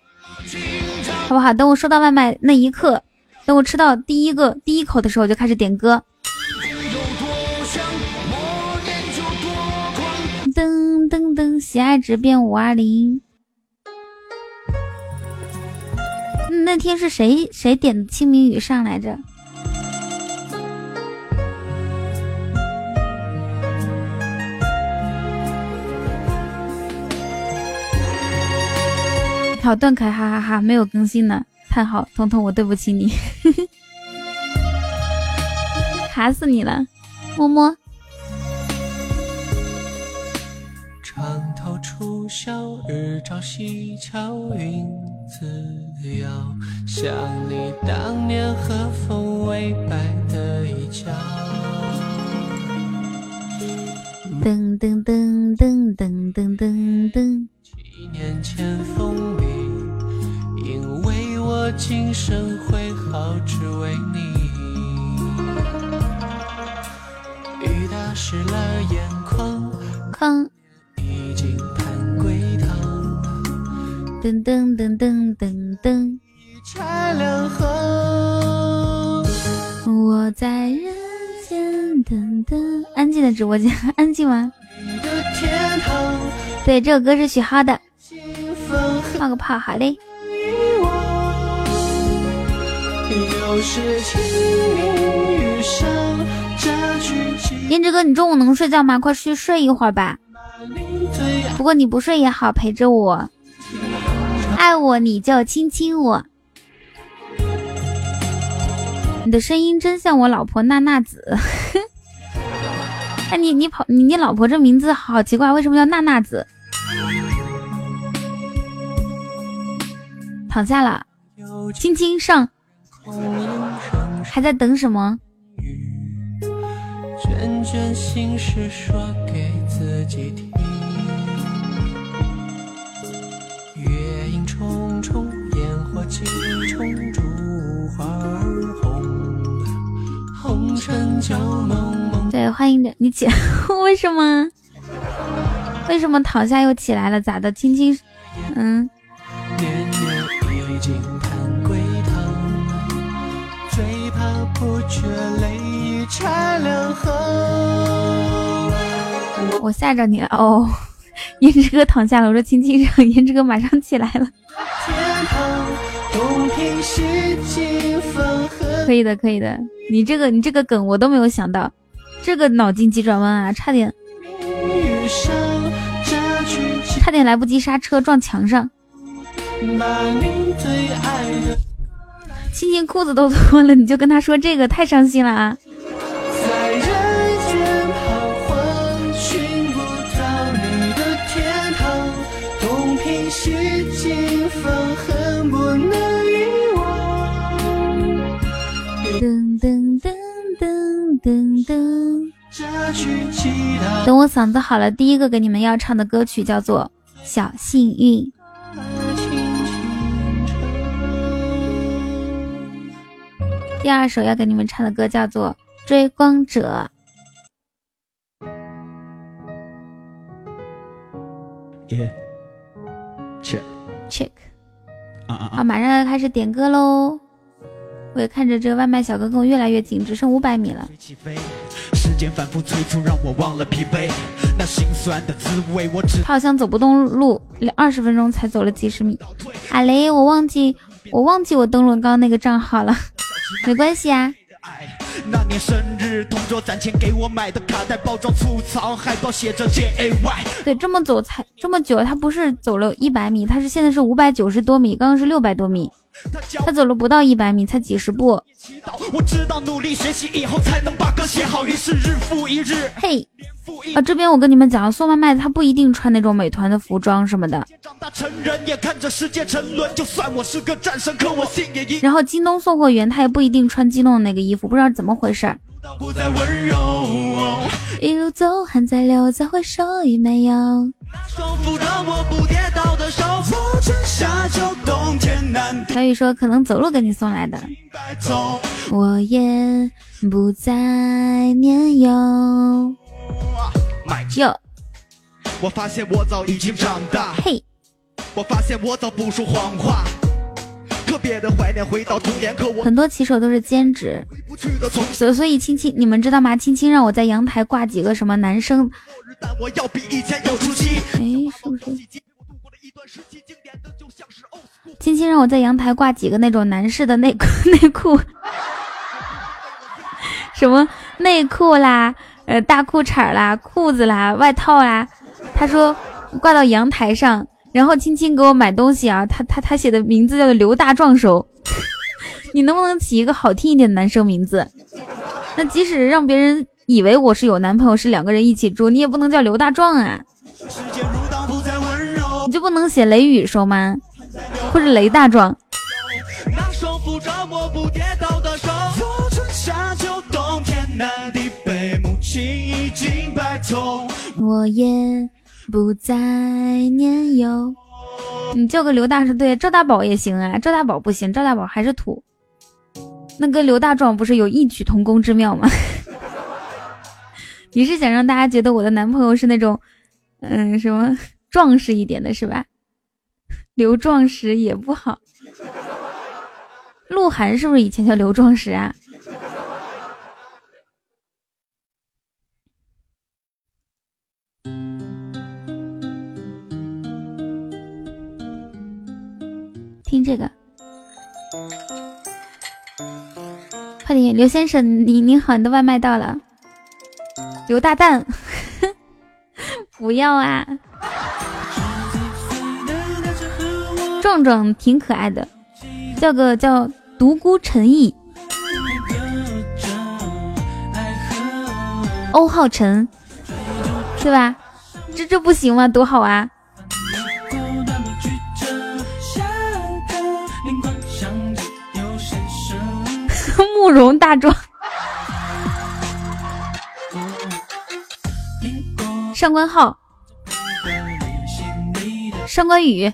好不好？等我收到外卖那一刻，等我吃到第一个第一口的时候就开始点歌。噔噔噔，喜爱值变五二零。那天是谁谁点的清明雨上来着？好断开哈哈哈，没有更新呢，太好，彤彤我对不起你，卡死你了，么么。床头初晓，日照西桥，云自遥。想你当年和风微摆的衣角。噔噔噔噔噔噔噔噔。几年前风里，因为我今生挥毫，只为你。雨打湿了眼眶，眶。噔噔噔噔噔噔。我在人间等等。安静的直播间，安静吗？对，这首歌是许浩的。冒个泡，好嘞。颜值哥，你中午能睡觉吗？快去睡一会儿吧。不过你不睡也好，陪着我。爱我你就亲亲我，你的声音真像我老婆娜娜子。哎，你你跑你你老婆这名字好奇怪，为什么叫娜娜子？躺下了，亲亲上，还在等什么？心事说给自己听。月影，烟火气冲，烛花儿红，红尘。对，欢迎的你起，为什么？为什么躺下又起来了？咋的？青青，嗯。我吓着你了哦，颜值哥躺下了，我说亲亲上，颜值哥马上起来了。可以的，可以的。你这个，你这个梗我都没有想到，这个脑筋急转弯啊，差点，差点来不及刹车撞墙上。亲亲裤子都脱了，你就跟他说这个，太伤心了啊！噔噔噔噔噔噔。等我嗓子好了，第一个给你们要唱的歌曲叫做《小幸运》。第二首要给你们唱的歌叫做《追光者》。check check 啊，马上要开始点歌喽！我也看着这个外卖小哥跟我越来越近，只剩五百米了。他好像走不动路，二十分钟才走了几十米。阿雷，我忘记我忘记我登录刚刚那个账号了。没关系啊。那年生日，同桌攒钱给我买的卡带包装粗糙，海报写着 J A Y。对，这么走才这么久，他不是走了一百米，他是现在是五百九十多米，刚刚是六百多米，他走了不到一百米，才几十步。嘿。啊，这边我跟你们讲，送外卖他不一定穿那种美团的服装什么的。然后京东送货员他也不一定穿京东的那个衣服，不知道怎么回事。一路走，汗在流，再回首已没有。小雨说可能走路给你送来的。我也不再年幼。哟，我发现我早已经长大。嘿，我发现我早不说谎话。特别的怀念回到童年，可我很多骑手都是兼职。所所以青青，你们知道吗？青青让我在阳台挂几个什么男生？哎，是不是？青青让我在阳台挂几个那种男士的内裤 内裤，什么内裤啦？呃，大裤衩啦，裤子啦，外套啦，他说挂到阳台上，然后青青给我买东西啊，他他他写的名字叫做刘大壮手，你能不能起一个好听一点的男生名字？那即使让别人以为我是有男朋友，是两个人一起住，你也不能叫刘大壮啊，你就不能写雷雨收吗？或者雷大壮？我也不再年幼。你叫个刘大是对，赵大宝也行啊。赵大宝不行，赵大宝还是土。那跟刘大壮不是有异曲同工之妙吗？你是想让大家觉得我的男朋友是那种，嗯，什么壮实一点的是吧？刘壮实也不好。鹿晗是不是以前叫刘壮实啊？听这个，快点，刘先生，你你好，你的外卖到了。刘大蛋，不要啊！壮壮挺可爱的，叫个叫独孤陈毅，欧浩辰，对吧？这这不行吗？多好啊！慕容大壮，上官浩，上官宇，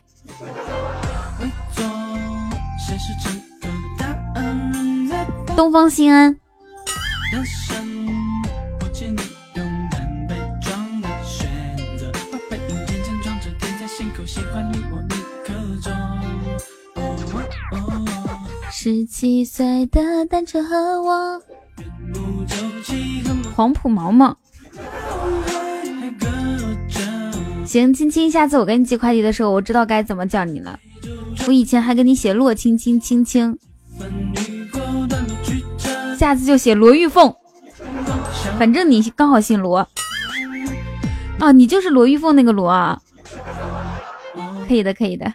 东方新安。十七岁的单车和我，黄埔毛毛。行，青青，下次我给你寄快递的时候，我知道该怎么叫你了。我以前还给你写洛青青青青，下次就写罗玉凤。反正你刚好姓罗。哦，你就是罗玉凤那个罗啊。可以的，可以的。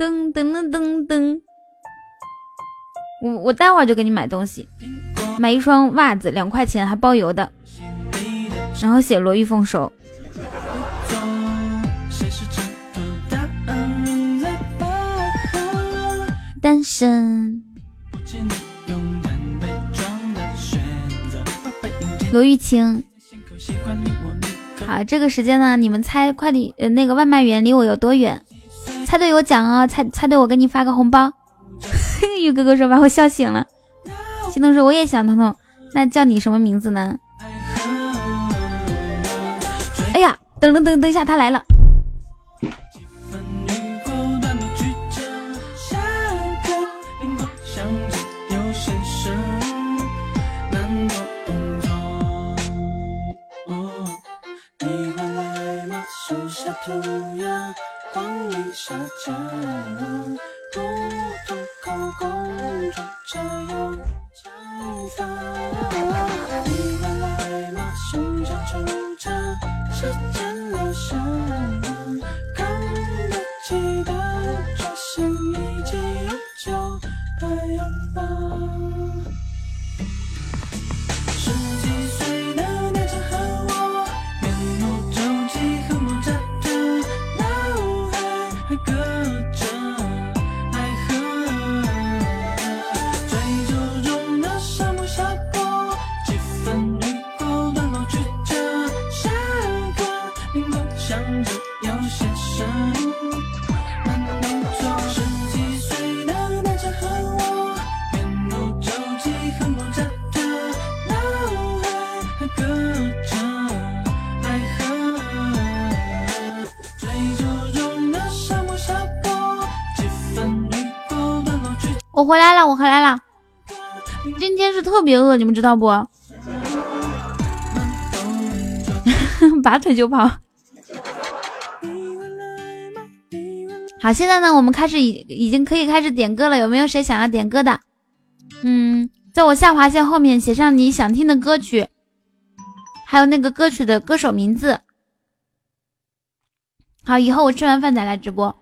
噔噔噔噔噔。我我待会儿就给你买东西，买一双袜子，两块钱还包邮的，然后写罗玉凤手。单身。罗玉清。好，这个时间呢，你们猜快递呃那个外卖员离我有多远？猜对有奖哦，猜猜对我给你发个红包。玉哥哥说把我笑醒了。心动说我也想彤彤，那叫你什么名字呢？哎呀，等等等等一下，他来了。我别饿，你们知道不？拔腿就跑。好，现在呢，我们开始已已经可以开始点歌了。有没有谁想要点歌的？嗯，在我下划线后面写上你想听的歌曲，还有那个歌曲的歌手名字。好，以后我吃完饭再来直播，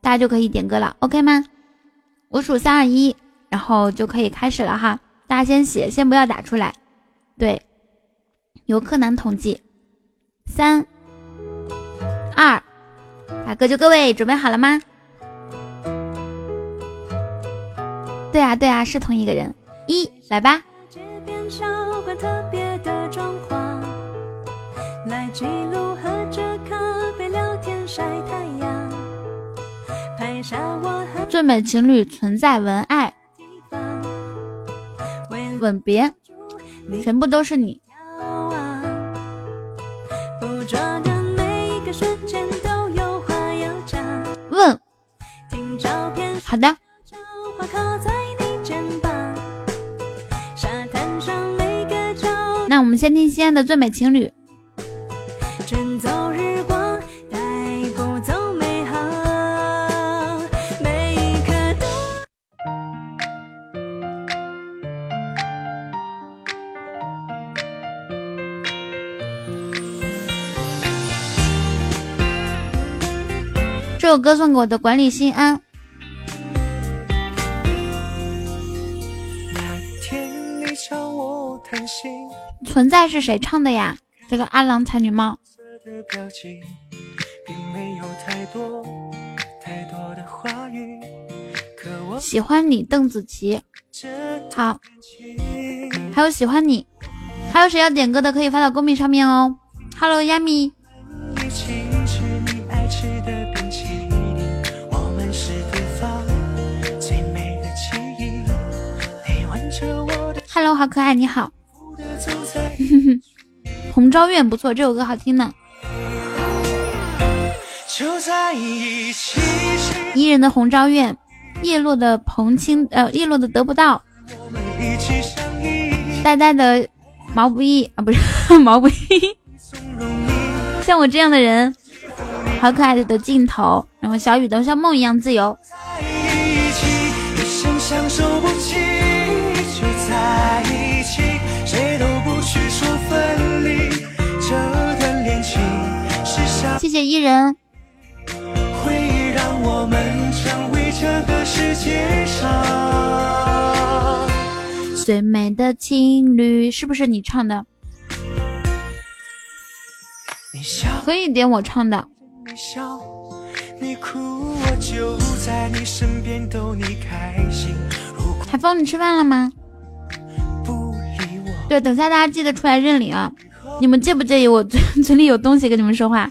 大家就可以点歌了，OK 吗？我数三二一，然后就可以开始了哈。大家先写，先不要打出来。对，由柯南统计。三二，打歌就各位准备好了吗？对啊对啊，是同一个人。一来吧。最美情侣存在文爱，吻别，全部都是你。问，好的。那我们先听西安的最美情侣。首歌送给我的管理心安。存在是谁唱的呀？这个阿郎才女帽。喜欢你，邓紫棋。好，还有喜欢你，还有谁要点歌的可以发到公屏上面哦。Hello，亚米。好可爱，你好。红昭愿不错，这首歌好听呢。伊人的红昭愿，叶落的彭青，呃，叶落的得不到。呆呆的毛不易啊，不是 毛不易。像我这样的人，好可爱的的镜头。然后小雨的像梦一样自由。谢谢伊人。我们成为这个世界上最美的情侣，是不是你唱的？可以点我唱的。海峰，你吃饭了吗？对，等下大家记得出来认领啊！你们介不介意我嘴 嘴里有东西跟你们说话？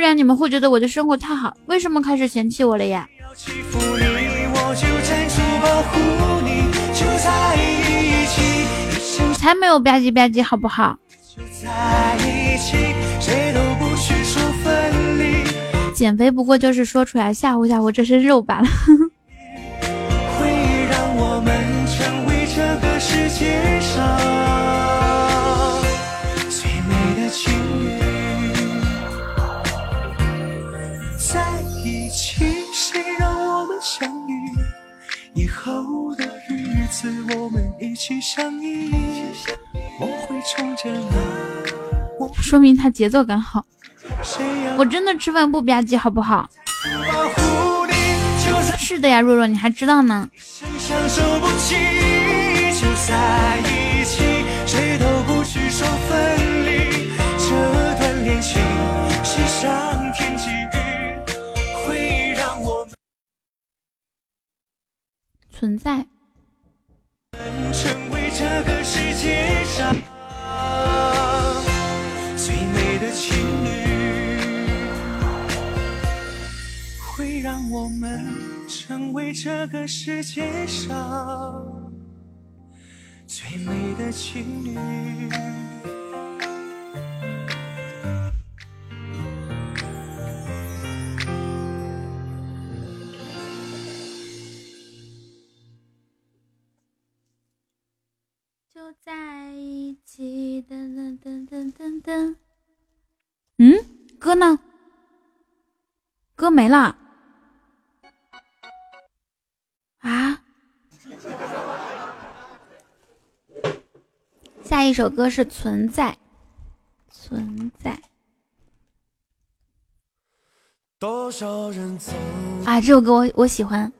不然你们会觉得我的生活太好。为什么开始嫌弃我了呀？才没有吧唧吧唧，好不好？减肥不过就是说出来吓唬吓唬这身肉罢了。一起相依。我会宠着你，说明他节奏感好。我真的吃饭不吧唧，好不好？是的呀，若若，你还知道呢。谁都不许说分离。这段恋情是上天给予，会让我们存在。成为这个世界上最美的情侣，会让我们成为这个世界上。最美的情侣。在一起，噔噔噔噔噔噔。嗯，歌呢？歌没了。啊？下一首歌是《存在》，存在。啊，这首歌我我喜欢。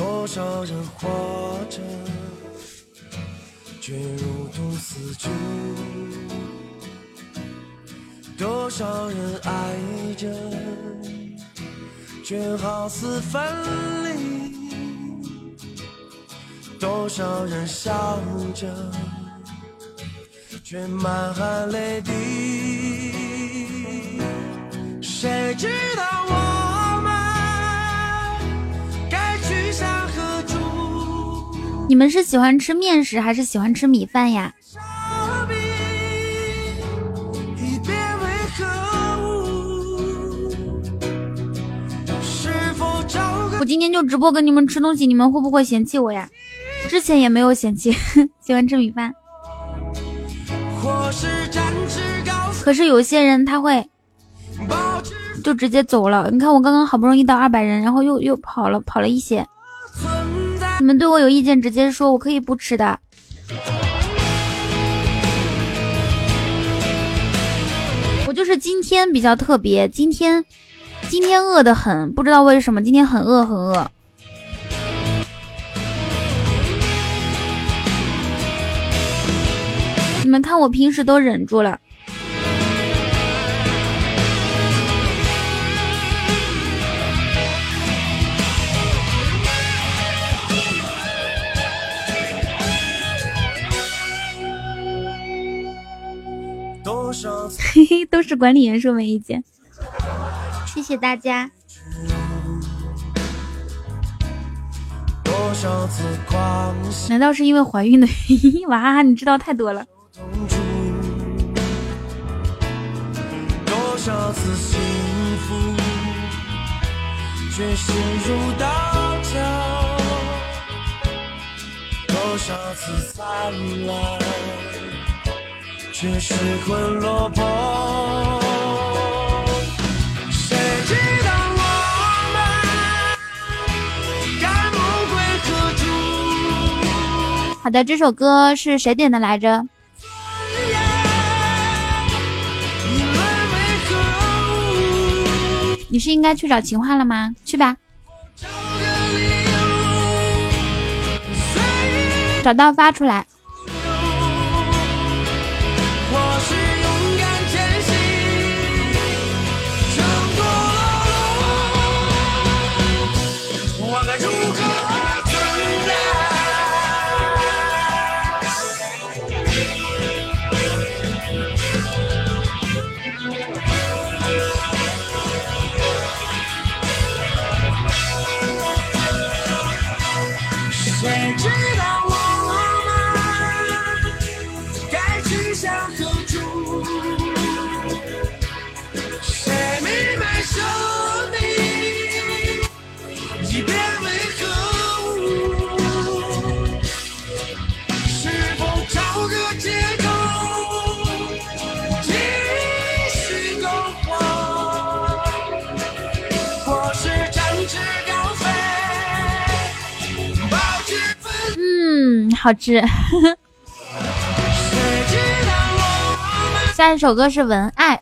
多少人活着，却如同死去；多少人爱着，却好似分离。多少人笑着，却满含泪滴。谁知道我？你们是喜欢吃面食还是喜欢吃米饭呀？我今天就直播跟你们吃东西，你们会不会嫌弃我呀？之前也没有嫌弃，喜欢吃米饭。可是有些人他会就直接走了。你看我刚刚好不容易到二百人，然后又又跑了跑了一些。你们对我有意见，直接说，我可以不吃的。我就是今天比较特别，今天今天饿的很，不知道为什么今天很饿很饿。你们看，我平时都忍住了。都是管理员说没意见，谢谢大家。难道是因为怀孕的原因？哇，你知道太多了。少次幸福，却陷入倒角；多少次灿烂，却失魂落魄。好的，这首歌是谁点的来着？你？是应该去找情话了吗？去吧，找到发出来。好吃。谁知道我们下一首歌是《文爱》，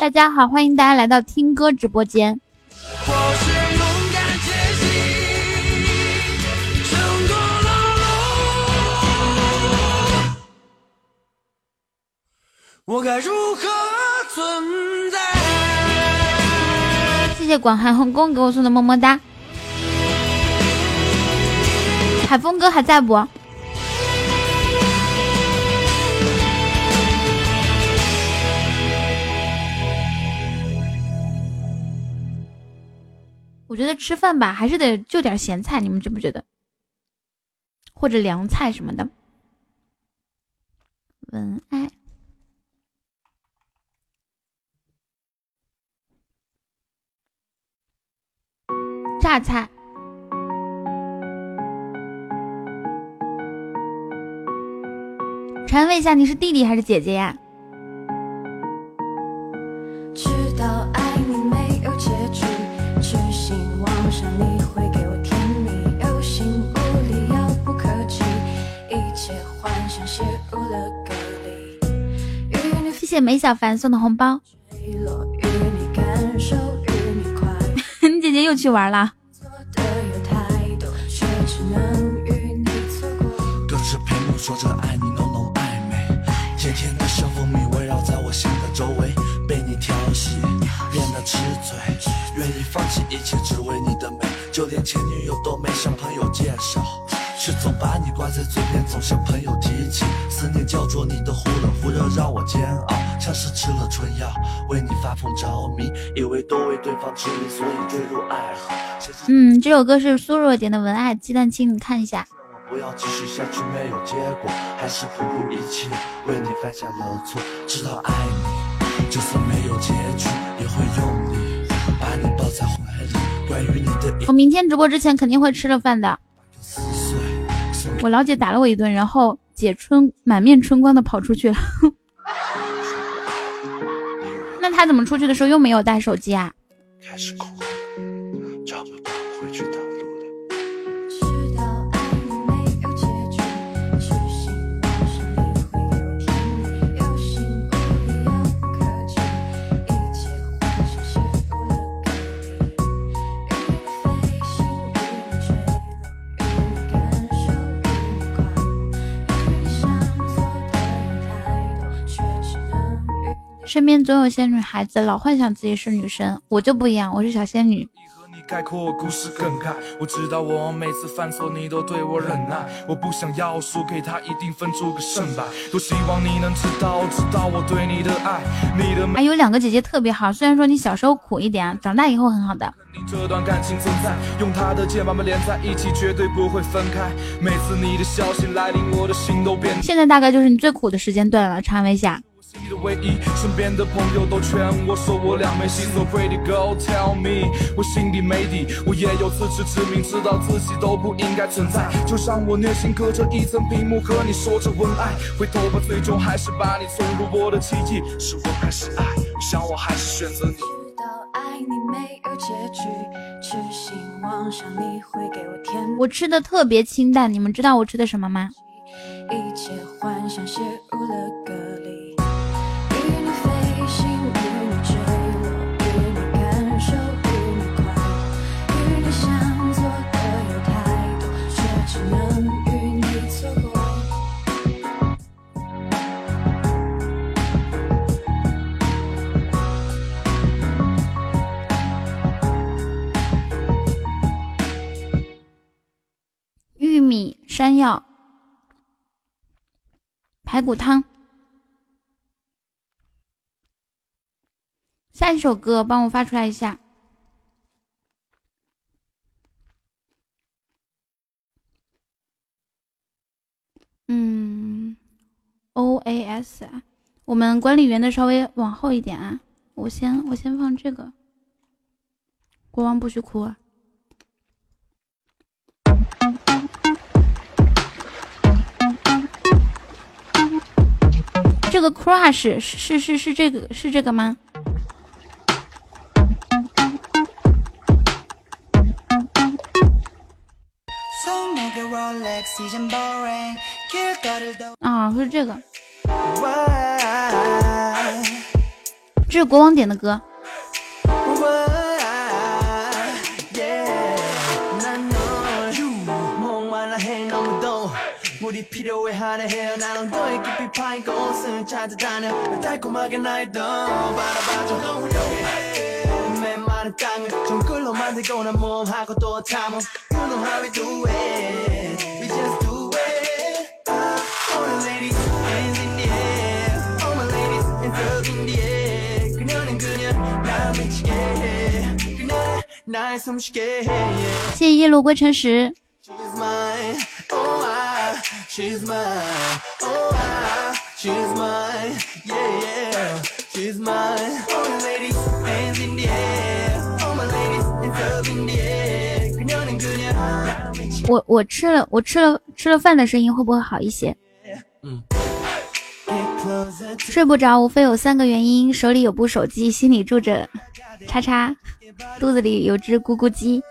大家好，欢迎大家来到听歌直播间。我该如何存在？谢谢广寒红宫给我送的么么哒。海峰哥还在不？我觉得吃饭吧，还是得就点咸菜，你们觉不觉得？或者凉菜什么的。文爱，榨菜。陈问一下，你是弟弟还是姐姐呀？知道爱你没有结局，只希望上你会给我甜蜜，有心无力，遥不可及，一切幻想写入了歌里。与你谢谢梅小凡送的红包。坠落，与你感受，与你快你姐姐又去玩了。做的有太多，却只能与你错过。隔着屏幕说着爱你浓浓暧昧，甜甜的像蜂蜜围绕在我心的周围，被你调戏，变得痴醉，愿意放弃一切只为你的美，就连前女友都没向朋友介绍，却总把你挂在嘴边，总向朋友提起，思念焦灼你的忽冷忽热让我煎熬，像是吃了春药，为你发疯着迷，以为都为对方痴迷，所以坠入爱河，嗯，这首歌是苏若点的文爱，鸡蛋清，你看一下。不要继续下去，没有结果，还是不顾一切为你犯下了错。知道爱你，就算没有结局，也会用力把你抱在怀里。关于你的一我明天直播之前肯定会吃了饭的。我老姐打了我一顿，然后姐春满面春光的跑出去了。那她怎么出去的时候又没有带手机啊？开始哭身边总有些女孩子老幻想自己是女生，我就不一样，我是小仙女。概括故事梗概。我知道我每次犯错，你都对我忍耐。我不想要输给他，一定分出个胜败。多希望你能知道，知道我对你的爱，你的还有两个姐姐特别好，虽然说你小时候苦一点，长大以后很好的。你这段感情存在，用他的肩把们连在一起，绝对不会分开。每次你的消息来临，我的心都变现在大概就是你最苦的时间段了，长安一下。心里的唯一，身边的朋友都劝我说我俩没戏。So pretty girl, tell me，我心里没底，我也有自知之明，知道自己都不应该存在。就像我虐心隔着一层屏幕和你说着文爱，回头吧，最终还是把你送入我的记忆。是我还是爱？我想我还是选择你。知道爱你没有结局，痴心妄想你会给我甜蜜。我吃的特别清淡，你们知道我吃的什么吗？一切幻想写入了歌里，山药、排骨汤。下一首歌帮我发出来一下。嗯，O A S 啊，我们管理员的稍微往后一点啊，我先我先放这个。国王不许哭啊！这个 crush 是是是是这个是这个吗？啊，是这个，这是国王点的歌。 이 필요해하네 해요 나는 너의 깊이 파인 곳을 찾아다녀 달콤하게 날 더 바라봐줘 메마른 땅을 정글로 만들고 난 몸하고 또 탐험 You know how we do it We just do it ah, All the ladies hands in the air All my ladies hands up in the air 그녀는 그녀 나 미치게 해 그녀는 날 숨쉬게 해 yeah. 谢谢夜路归尘时。 She's mine, oh I, 我我吃了我吃了吃了饭的声音会不会好一些？嗯。睡不着，无非有三个原因：手里有部手机，心里住着叉叉，肚子里有只咕咕鸡。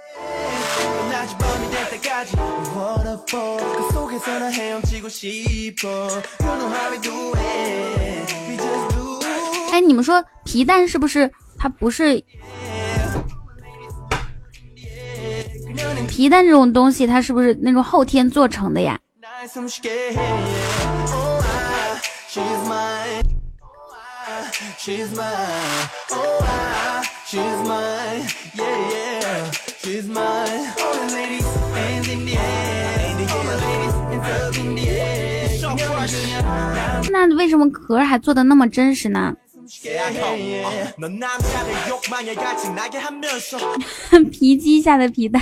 낮이 밤이 될 때까지 waterfall 그 속에서 나 헤엄치고 싶어 You know how we do it, we just do it. 哎，你们说皮蛋是不是它不是 그녀는 皮蛋这种东西？它是不是那种后天做成的呀？ 날 숨쉬게 해 Oh I, she's mine Oh I, she's mine Oh I, she's mine Yeah yeah, she's mine All the ladies, hands in the air 那为什么壳还做的那么真实呢？皮鸡下的皮蛋。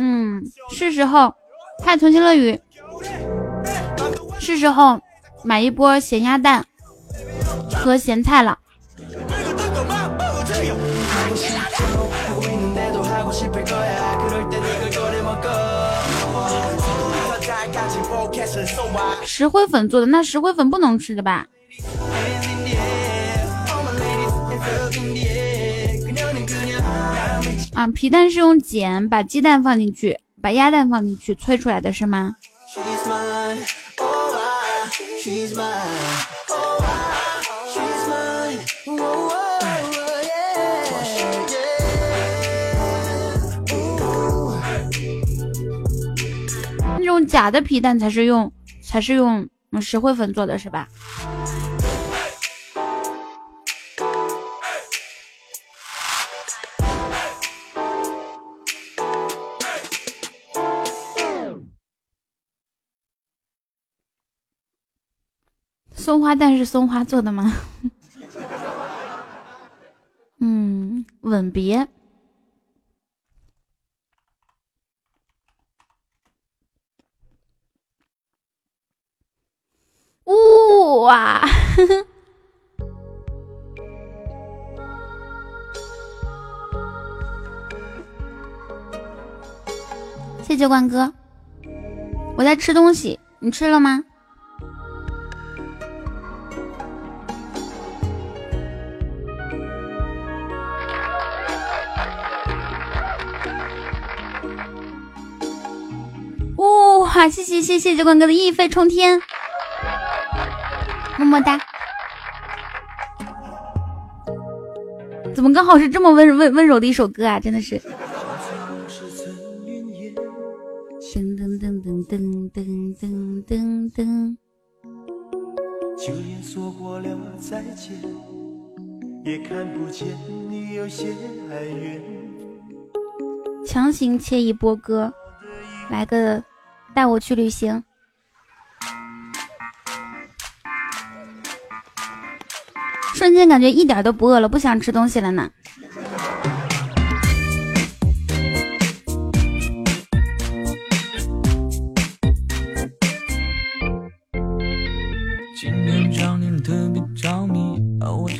嗯，是时候看《重庆乐语》。是时候买一波咸鸭蛋和咸菜了。石灰粉做的，那石灰粉不能吃的吧？啊，皮蛋是用碱把鸡蛋放进去，把鸭蛋放进去，催出来的是吗？那种假的皮蛋才是用，才是用石灰粉做的是吧？松花蛋是松花做的吗？嗯，吻别。哇！谢谢冠哥，我在吃东西，你吃了吗？哇！谢谢谢谢酒馆哥的一飞冲天，么么哒。怎么刚好是这么温温温柔的一首歌啊？真的是。噔噔噔噔噔噔噔噔噔。就连说过了再见，也看不见你有些哀怨。强行切一波歌，来个带我去旅行。瞬间感觉一点都不饿了，不想吃东西了呢。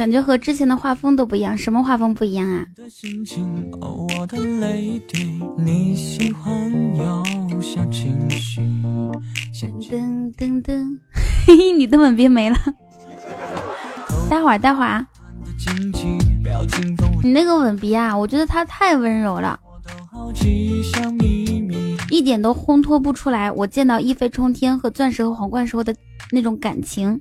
感觉和之前的画风都不一样，什么画风不一样啊？的心情，哦，我的泪滴，你喜欢有小情绪，先噔噔噔，嘿嘿，你的吻别没了。待会儿，待会儿你那个吻别啊，我觉得他太温柔了。一点都烘托不出来我见到一飞冲天和钻石和皇冠时候的那种感情。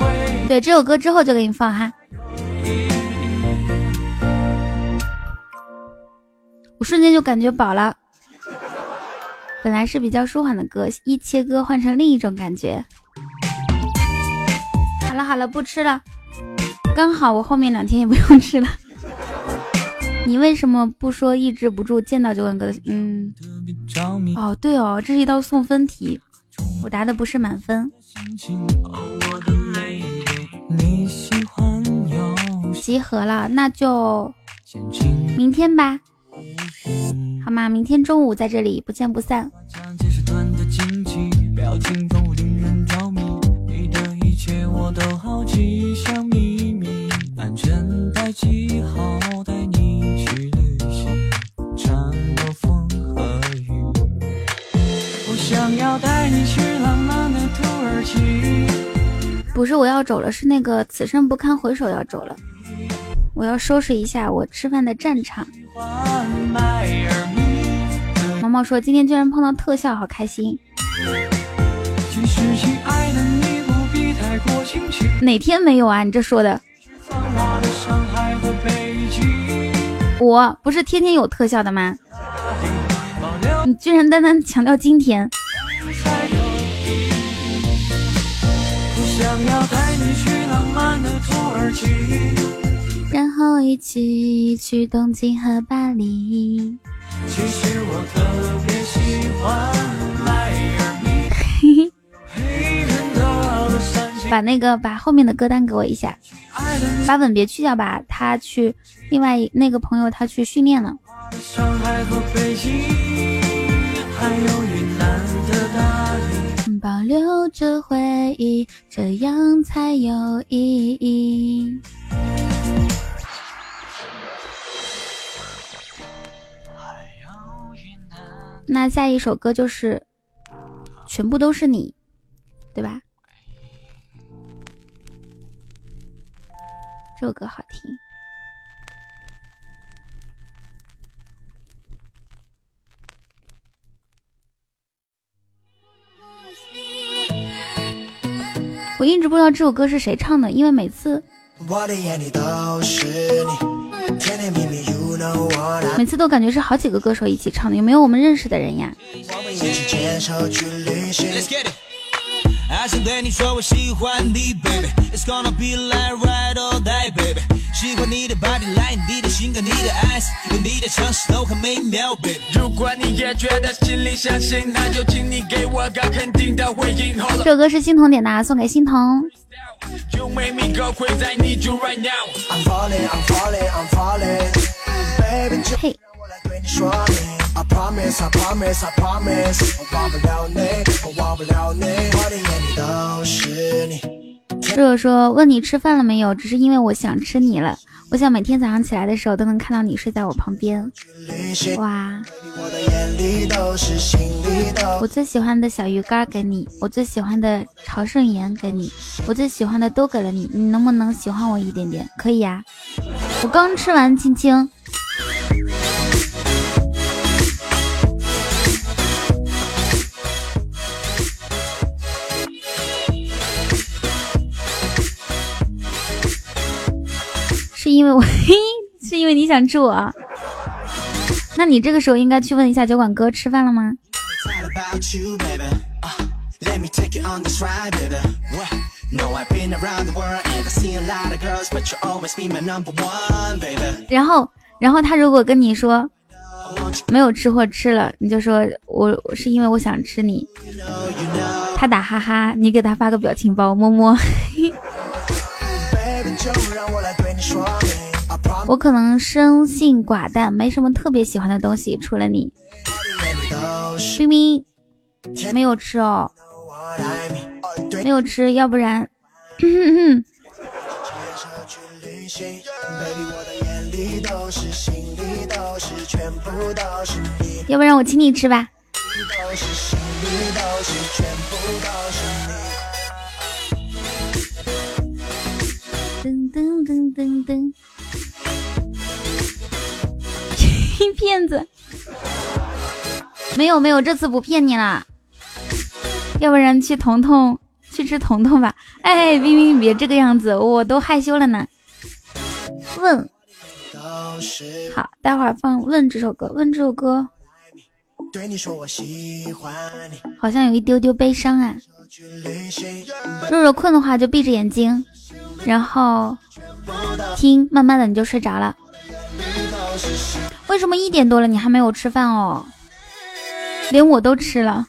对，这首歌之后就给你放哈。我瞬间就感觉饱了。本来是比较舒缓的歌，一切歌换成另一种感觉。好了好了，不吃了，刚好我后面两天也不用吃了。你为什么不说抑制不住见到就问歌？嗯，哦对哦，这是一道送分题，我答的不是满分。集合了，那就明天吧，好吗？明天中午在这里不见不散。表情令人着迷，你的一切我都好奇，像秘密。安全带系好，带你去旅行，穿过风和雨。我想要带你去浪漫的土耳其。不是我要走了，是那个此生不堪回首要走了。我要收拾一下我吃饭的战场。毛毛说今天居然碰到特效，好开心。哪天没有啊？你这说的。我不是天天有特效的吗？你居然单单强调今天，想要带你去浪漫的土耳其，然后一起去东京和巴黎。其实我特别喜欢迈阿密。把那个把后面的歌单给我一下，把吻别去掉吧。他去另外那个朋友他去训练了。上海和北京，还有云南的大理。保留着回忆，这样才有意义。那下一首歌就是全部都是你，对吧？这首歌好听。我一直不知道这首歌是谁唱的，因为每次我的眼里都是你，甜甜蜜蜜每次都感觉是好几个歌手一起唱的，有没有我们认识的人呀？我们一起牵手去旅行。Let's get it. 爱上对你说我喜欢你，baby。It's gonna be like ride or die, baby。喜欢你的 body line，你的性格，你的 eyes，有你的城市都很美妙，baby。如果你也觉得心里相信，那就请你给我个肯定的回应。这首歌是心疼点的，啊，送给心疼。You make me go crazy, I need you right now. I'm falling, I'm falling, I'm falling. 嘿，让我来对你说明。I promise, I promise, I promise，我忘不了你，我忘不了你，我的眼里都是你。如果说问你吃饭了没有，只是因为我想吃你了。我想每天早上起来的时候都能看到你睡在我旁边。哇，我最喜欢的小鱼干给你，我最喜欢的朝圣盐给你，我最喜欢的都给了你，你能不能喜欢我一点点？可以呀、我刚吃完，青青。是因为我，嘿，是因为你想吃我。那你这个时候应该去问一下酒馆哥吃饭了吗. Uh. 然后，然后他如果跟你说没有吃或吃了，你就说我是因为我想吃你。他打哈哈，你给他发个表情包，摸摸。我。可能生性寡淡，没什么特别喜欢的东西，除了你。冰冰没有吃哦，没有吃，要不然，牵 手是，心里都是，全部都是你，要不然我请你吃吧。都是心里都是，全部都是你。噔噔噔噔噔，骗子！没有没有，这次不骗你啦。要不然去彤彤去吃彤彤吧。哎，冰冰，别这个样子，我都害羞了呢。问好，待会儿放《问》这首歌，《问》这首歌对你说我喜欢你，好像有一丢丢悲伤啊。若若困的话就闭着眼睛，然后听，慢慢的你就睡着了。为什么一点多了你还没有吃饭哦？连我都吃了。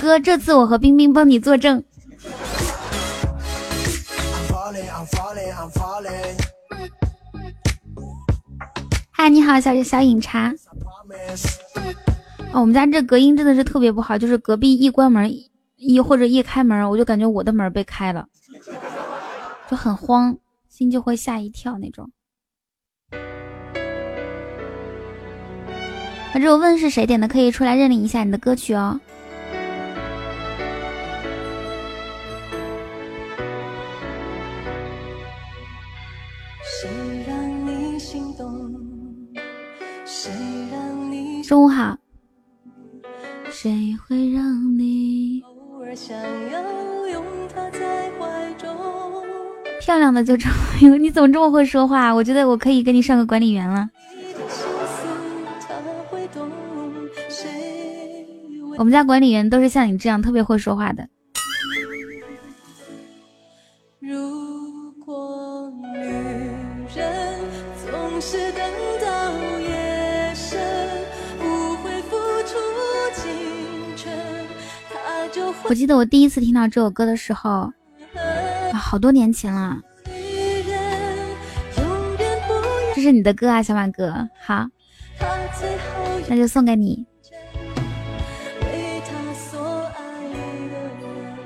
哥，这次我和冰冰帮你作证。嗨，你好，小小饮茶。哦，我们家这隔音真的是特别不好，就是隔壁一关门一或者一开门，我就感觉我的门被开了，就很慌，心就会吓一跳那种。啊，这个问是谁点的，可以出来认领一下你的歌曲哦。中午好。谁会让你偶尔想要拥他在怀中？漂亮的就这么哟？你怎么这么会说话？我觉得我可以给你上个管理员了。我们家管理员都是像你这样特别会说话的。如我记得我第一次听到这首歌的时候，好多年前了。这是你的歌啊，小马哥。好，那就送给你。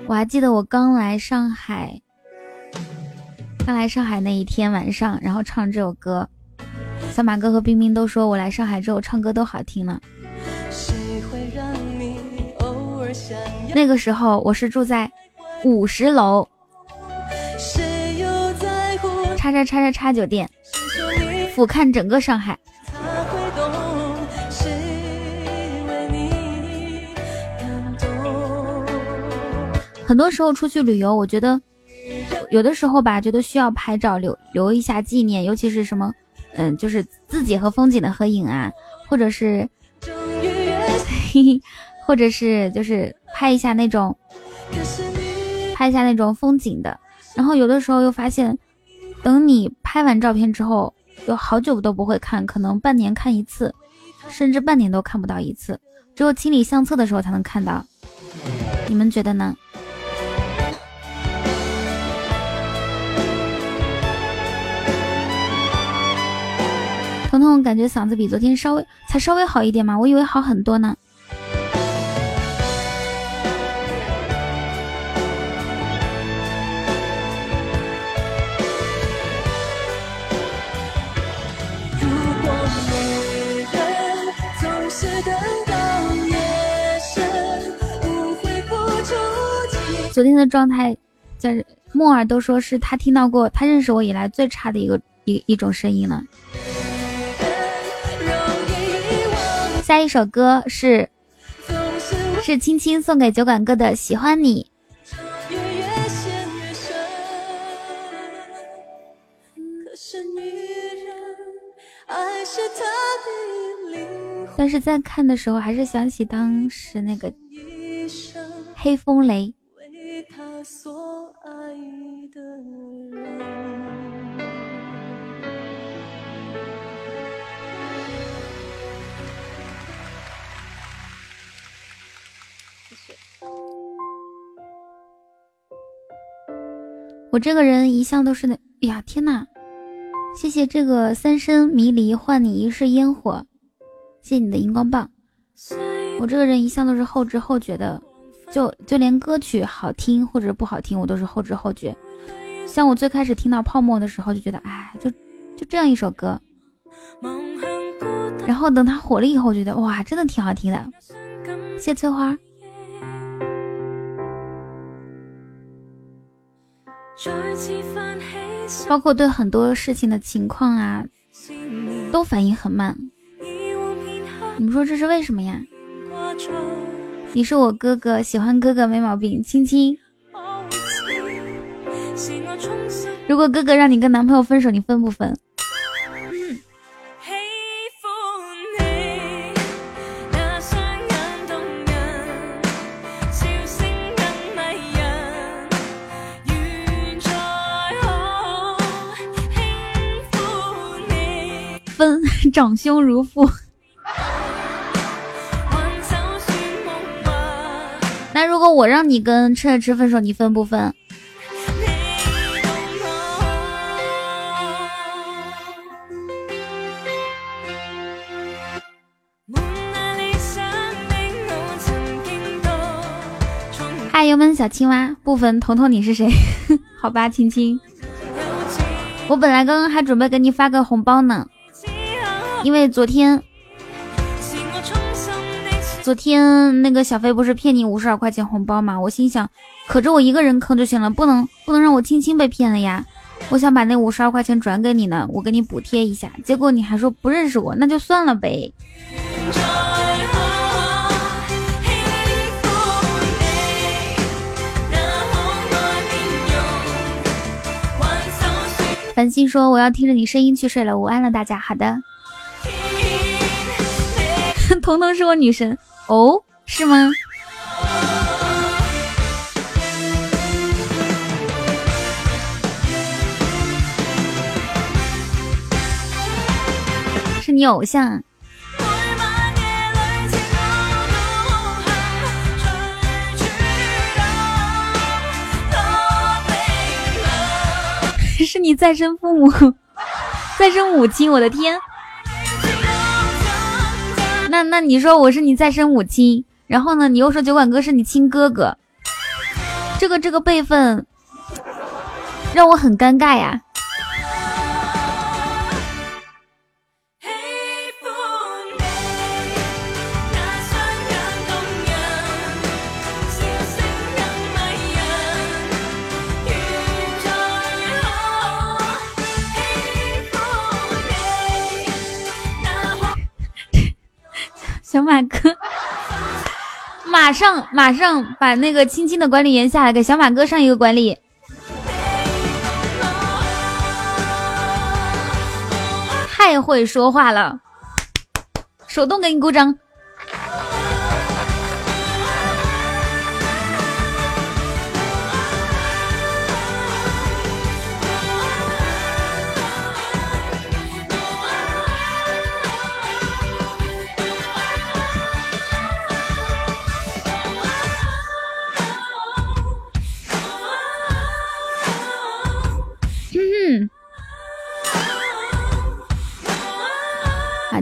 我还记得我刚来上海，刚来上海那一天晚上，然后唱这首歌。小小马哥和冰冰都说我来上海之后唱歌都好听了。那个时候我是住在五十楼？叉叉叉叉叉酒店，俯瞰整个上海。很多时候出去旅游，我觉得有的时候吧，觉得需要拍照留留一下纪念，尤其是什么，嗯，就是自己和风景的合影啊，或者是，嘿嘿，或者是就是拍一下那种拍一下那种风景的。然后有的时候又发现，等你拍完照片之后，有好久都不会看，可能半年看一次，甚至半年都看不到一次，只有清理相册的时候才能看到。你们觉得呢？彤彤感觉嗓子比昨天稍微才稍微好一点嘛，我以为好很多呢。昨天的状态，在木尔都说是他听到过他认识我以来最差的一个一一种声音了。下一首歌是是青青送给酒馆哥的《喜欢你》。但是在看的时候，还是想起当时那个黑风雷。为她所爱的人。我这个人一向都是那，哎呀天呐！谢谢这个三生迷离换你一世烟火，谢谢你的荧光棒。我这个人一向都是后知后觉的，就就连歌曲好听或者不好听，我都是后知后觉。像我最开始听到泡沫的时候，就觉得哎，就就这样一首歌，然后等它火了以后，觉得哇，真的挺好听的。谢谢翠花。包括对很多事情的情况啊，都反应很慢。你们说这是为什么呀？你是我哥哥，喜欢哥哥没毛病。亲亲，如果哥哥让你跟男朋友分手，你分不分？分，长兄如父。那如果我让你跟吃了吃分手，你分不分？嗨，油焖小青蛙，不分。彤彤你是谁？好吧，青青。我本来刚刚还准备给你发个红包呢，因为昨天昨天那个小飞不是骗你五十二块钱红包吗？我心想，可着我一个人坑就行了，不能不能让我青青被骗了呀。我想把那五十二块钱转给你呢，我给你补贴一下。结果你还说不认识我，那就算了呗。繁星说我要听着你声音去睡了，午安了大家。好的，彤彤是我女神哦，是吗？是你偶像？是你再生父母，再生母亲，我的天！那那你说我是你再生母亲，然后呢，你又说酒馆哥是你亲哥哥，这个这个辈分让我很尴尬呀。马上马上把那个青青的管理员下来，给小马哥上一个管理。太会说话了，手动给你鼓掌。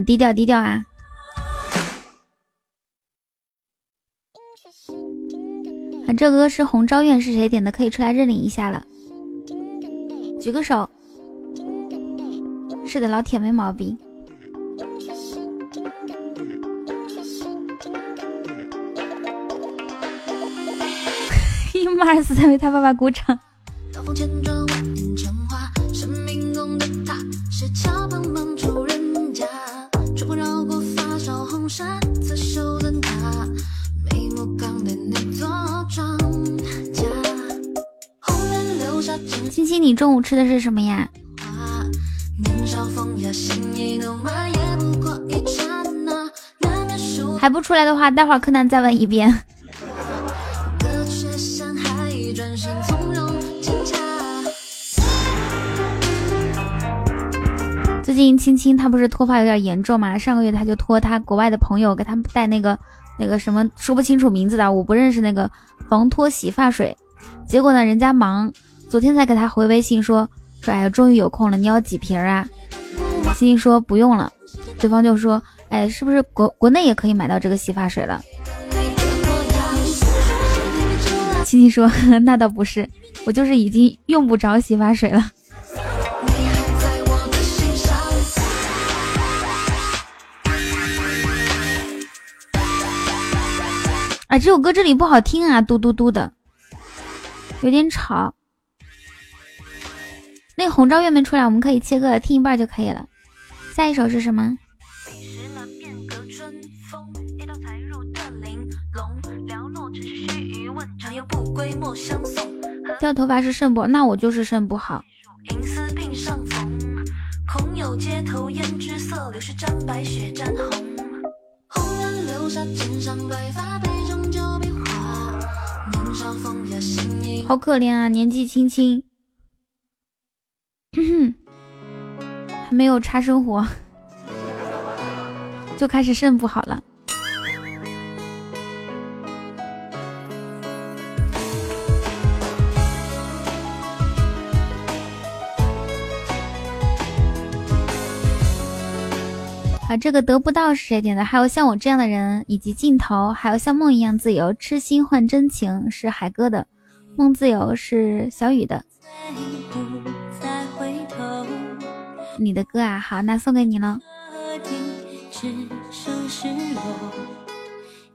低调低调啊！啊，这歌是红昭愿是谁点的？可以出来认领一下了，举个手。是的，老铁没毛病。马尔斯在为他爸爸鼓掌。刀锋生命中的他是桥旁忙梢红衫，刺绣灯塔，眉目刚的那座庄稼。红颜留下真青青，你中午吃的是什么呀？年少风雅，心意浓满，也不过一刹那，难免输还不出来的话，待会儿柯南再问一遍。近青青她不是脱发有点严重嘛？上个月她就托她国外的朋友给她带那个那个什么说不清楚名字的，我不认识那个防脱洗发水。结果呢，人家忙，昨天才给她回微信说说，哎呀，终于有空了，你要几瓶啊？青青说不用了，对方就说，哎，是不是国国内也可以买到这个洗发水了？青青说，那倒不是，我就是已经用不着洗发水了。这首歌这里不好听啊，嘟嘟嘟的，有点吵。那个红昭月没出来，我们可以切歌了，听一半就可以了。下一首是什么？掉头发是肾不好，那我就是肾不好。银丝鬓上缝，空有街头胭脂色，流水沾白雪沾红。红颜留下枕上白发，杯中好可怜啊，年纪轻轻，还没有差生活，就开始肾不好了。啊，这个得不到是谁点的？还有像我这样的人，以及镜头，还有像梦一样自由，痴心换真情是海哥的，梦自由是小雨的。你的歌啊，好，那送给你了。只剩失落，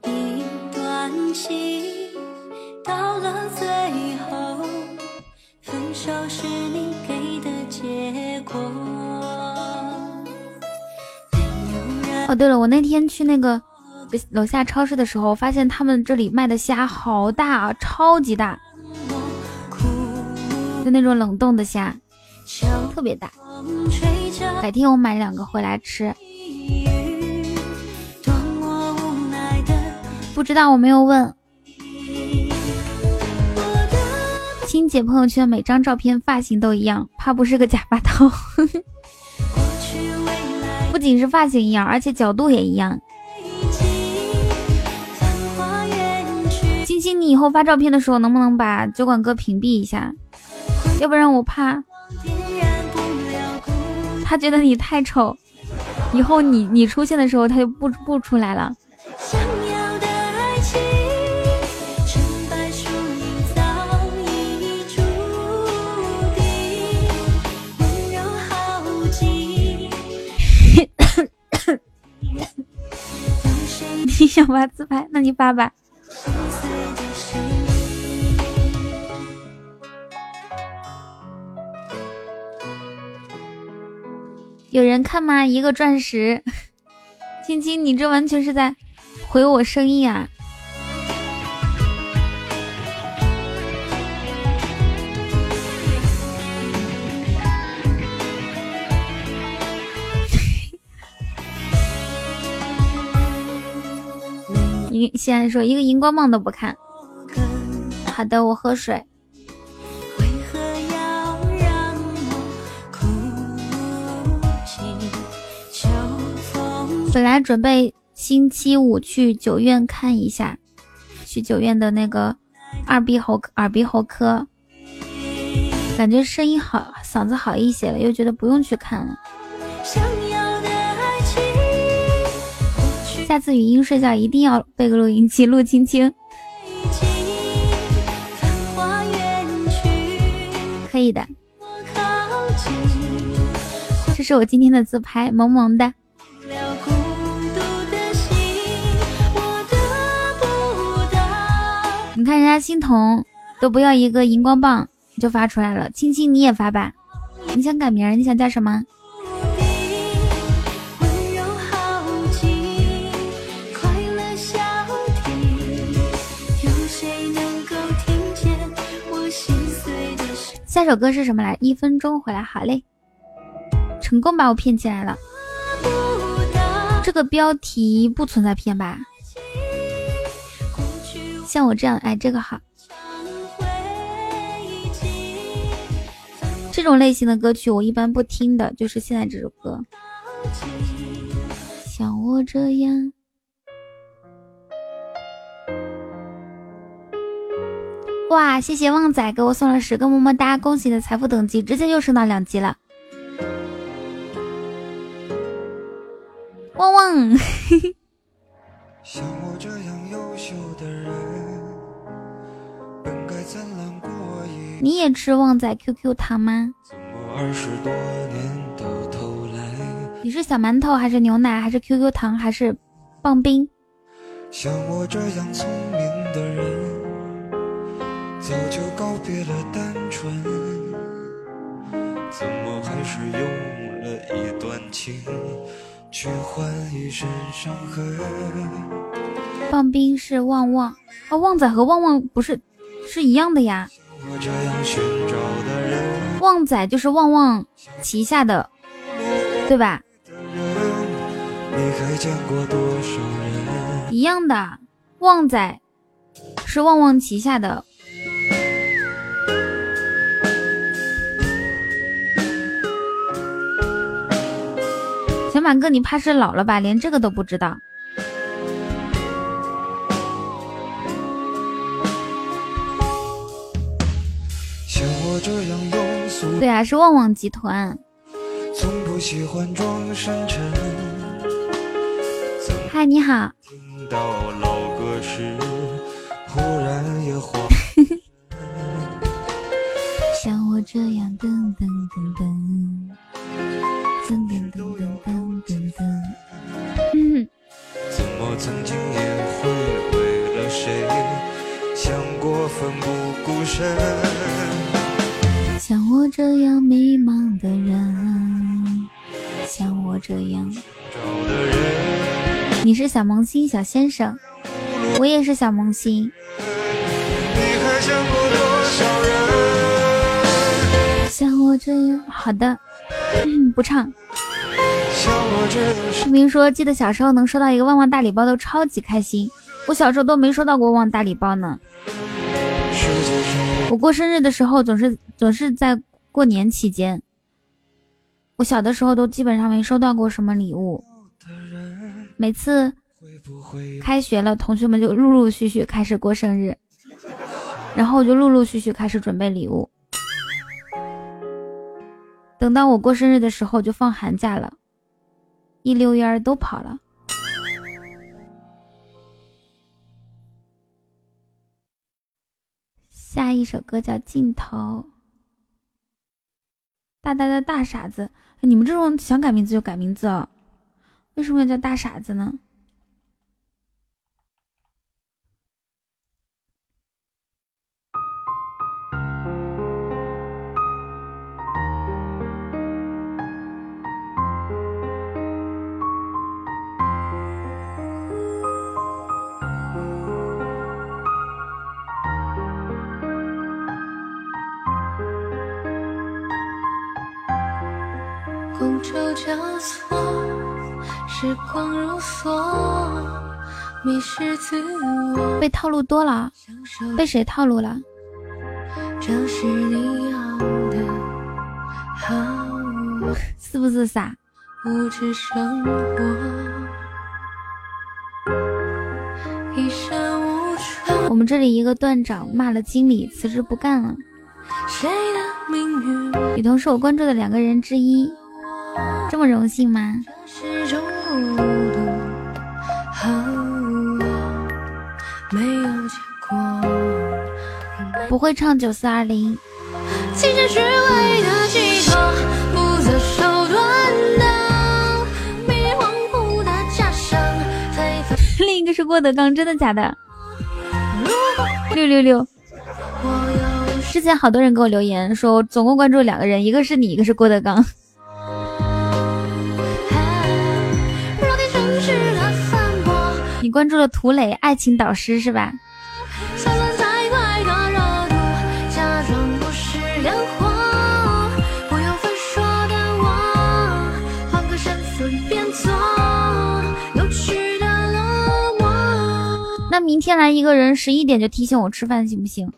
一段情到了最后，分手是你给的结果。哦，对了，我那天去那个楼下超市的时候，发现他们这里卖的虾好大啊，超级大，就那种冷冻的虾，特别大。改天我买两个回来吃。不知道，我没有问。我的亲姐朋友圈每张照片发型都一样，怕不是个假发套。不仅是发型一样，而且角度也一样。星星，你以后发照片的时候能不能把酒馆哥屏蔽一下？要不然我怕他觉得你太丑，以后你你出现的时候他就不不出来了。你想发自拍，那你发吧。有人看吗？一个钻石，青青，你这完全是在毁我生意啊？你现在说一个荧光棒都不看。好的，我喝水。为何要让我哭泣？秋风本来准备星期五去九院看一下，去九院的那个耳鼻喉耳鼻喉科，感觉声音好，嗓子好一些了，又觉得不用去看了。下次语音睡觉一定要备个录音机录青青，可以的。这是我今天的自拍，萌萌的。你看人家欣桐都不要一个荧光棒就发出来了，青青你也发吧。你想改名？你想叫什么？下首歌是什么来？一分钟回来，好嘞，成功把我骗进来了。这个标题不存在骗吧？像我这样，哎，这个好。这种类型的歌曲我一般不听的，就是现在这首歌。像我这样，哇！谢谢旺仔给我送了十个么么哒，恭喜你的财富等级直接又升到两级了。旺旺，像我这样优秀的人，本该灿烂过一 你也吃旺仔 QQ 糖吗？二十多年到头来，你是小馒头还是牛奶还是 QQ 糖还是棒冰？像我这样聪明的人，早就告别了单纯，怎么还是用了一段情去换一身伤痕？棒冰是旺旺啊，旺仔和旺旺不是是一样的呀？我这样寻找的人，旺仔就是旺旺旗下的，对吧？你还见过多少人？一样的，旺仔是旺旺旗下的。马哥，你怕是老了吧？连这个都不知道。像我这样庸俗，对啊，是旺旺集团。从不喜欢装深沉。嗨，你好，听到老歌时，忽然也慌。像我这样噔噔噔噔，噔噔噔噔噔像我这样迷茫的人，像我这样。你是小萌新小先生，我也是小萌新。像我这样，好的，不唱。像我这样视频说，记得小时候能收到一个旺旺大礼包都超级开心。我小时候都没收到过旺大礼包呢。我过生日的时候总是总是在过年期间，我小的时候都基本上没收到过什么礼物。每次开学了，同学们就陆陆续续开始过生日，然后我就陆陆续续开始准备礼物。等到我过生日的时候，就放寒假了，一溜烟儿都跑了。下一首歌叫《尽头》，大大的大傻子，你们这种想改名字就改名字哦，为什么要叫大傻子呢？时光如梭，迷失自我。被套路多了，被谁套路了？这是你要的，好是不是傻？物质生活。我们这里一个段长骂了经理，辞职不干了。谁的命运雨桐是我关注的两个人之一，这么荣幸吗？不会唱九四二零，金钱虚伪的寄托，不择手段的迷惘糊的假象，另一个是郭德纲，真的假的？六六六。之前好多人给我留言说，我总共关注两个人，一个是你，一个是郭德纲。关注了涂磊，爱情导师是吧？那明天来一个人，十一点就提醒我吃饭，行不行？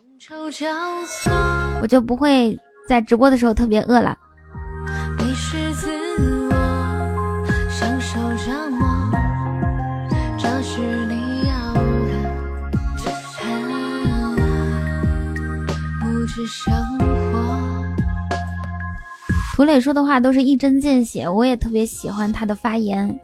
我就不会在直播的时候特别饿了。生活。涂磊说的话都是一针见血，我也特别喜欢他的发言。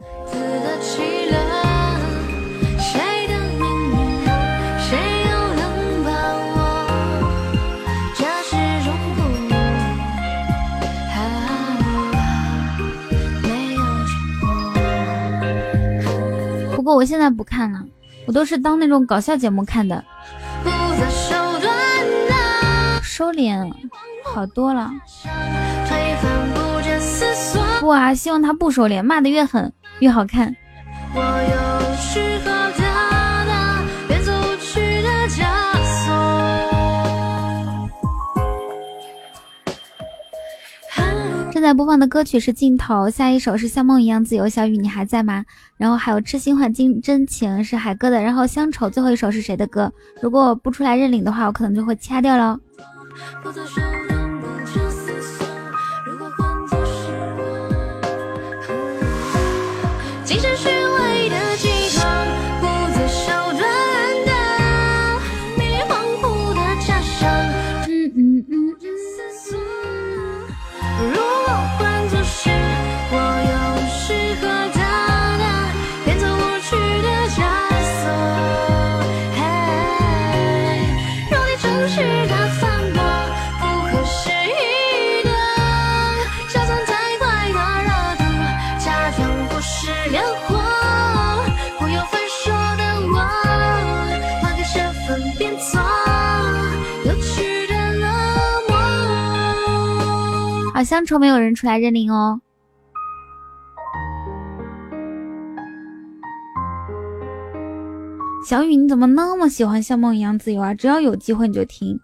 不过我现在不看了，我都是当那种搞笑节目看的。收敛好多了。不啊，希望他不收敛，骂的越狠越好看。我有适合他的，的枷锁。正在播放的歌曲是《镜头》，下一首是像梦一样自由，小雨你还在吗？然后还有痴心换金真情是海哥的，然后乡愁最后一首是谁的歌？如果我不出来认领的话，我可能就会掐掉喽。不做声漠。好，乡愁没有人出来认领哦。小雨，你怎么那么喜欢像梦一样自由啊？只要有机会你就听。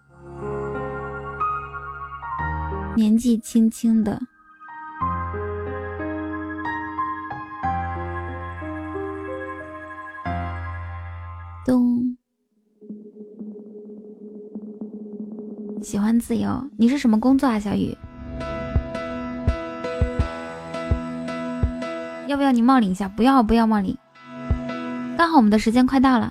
年纪轻轻的，咚，喜欢自由。你是什么工作啊，小雨？要不要你冒领一下？不要，不要冒领。刚好我们的时间快到了。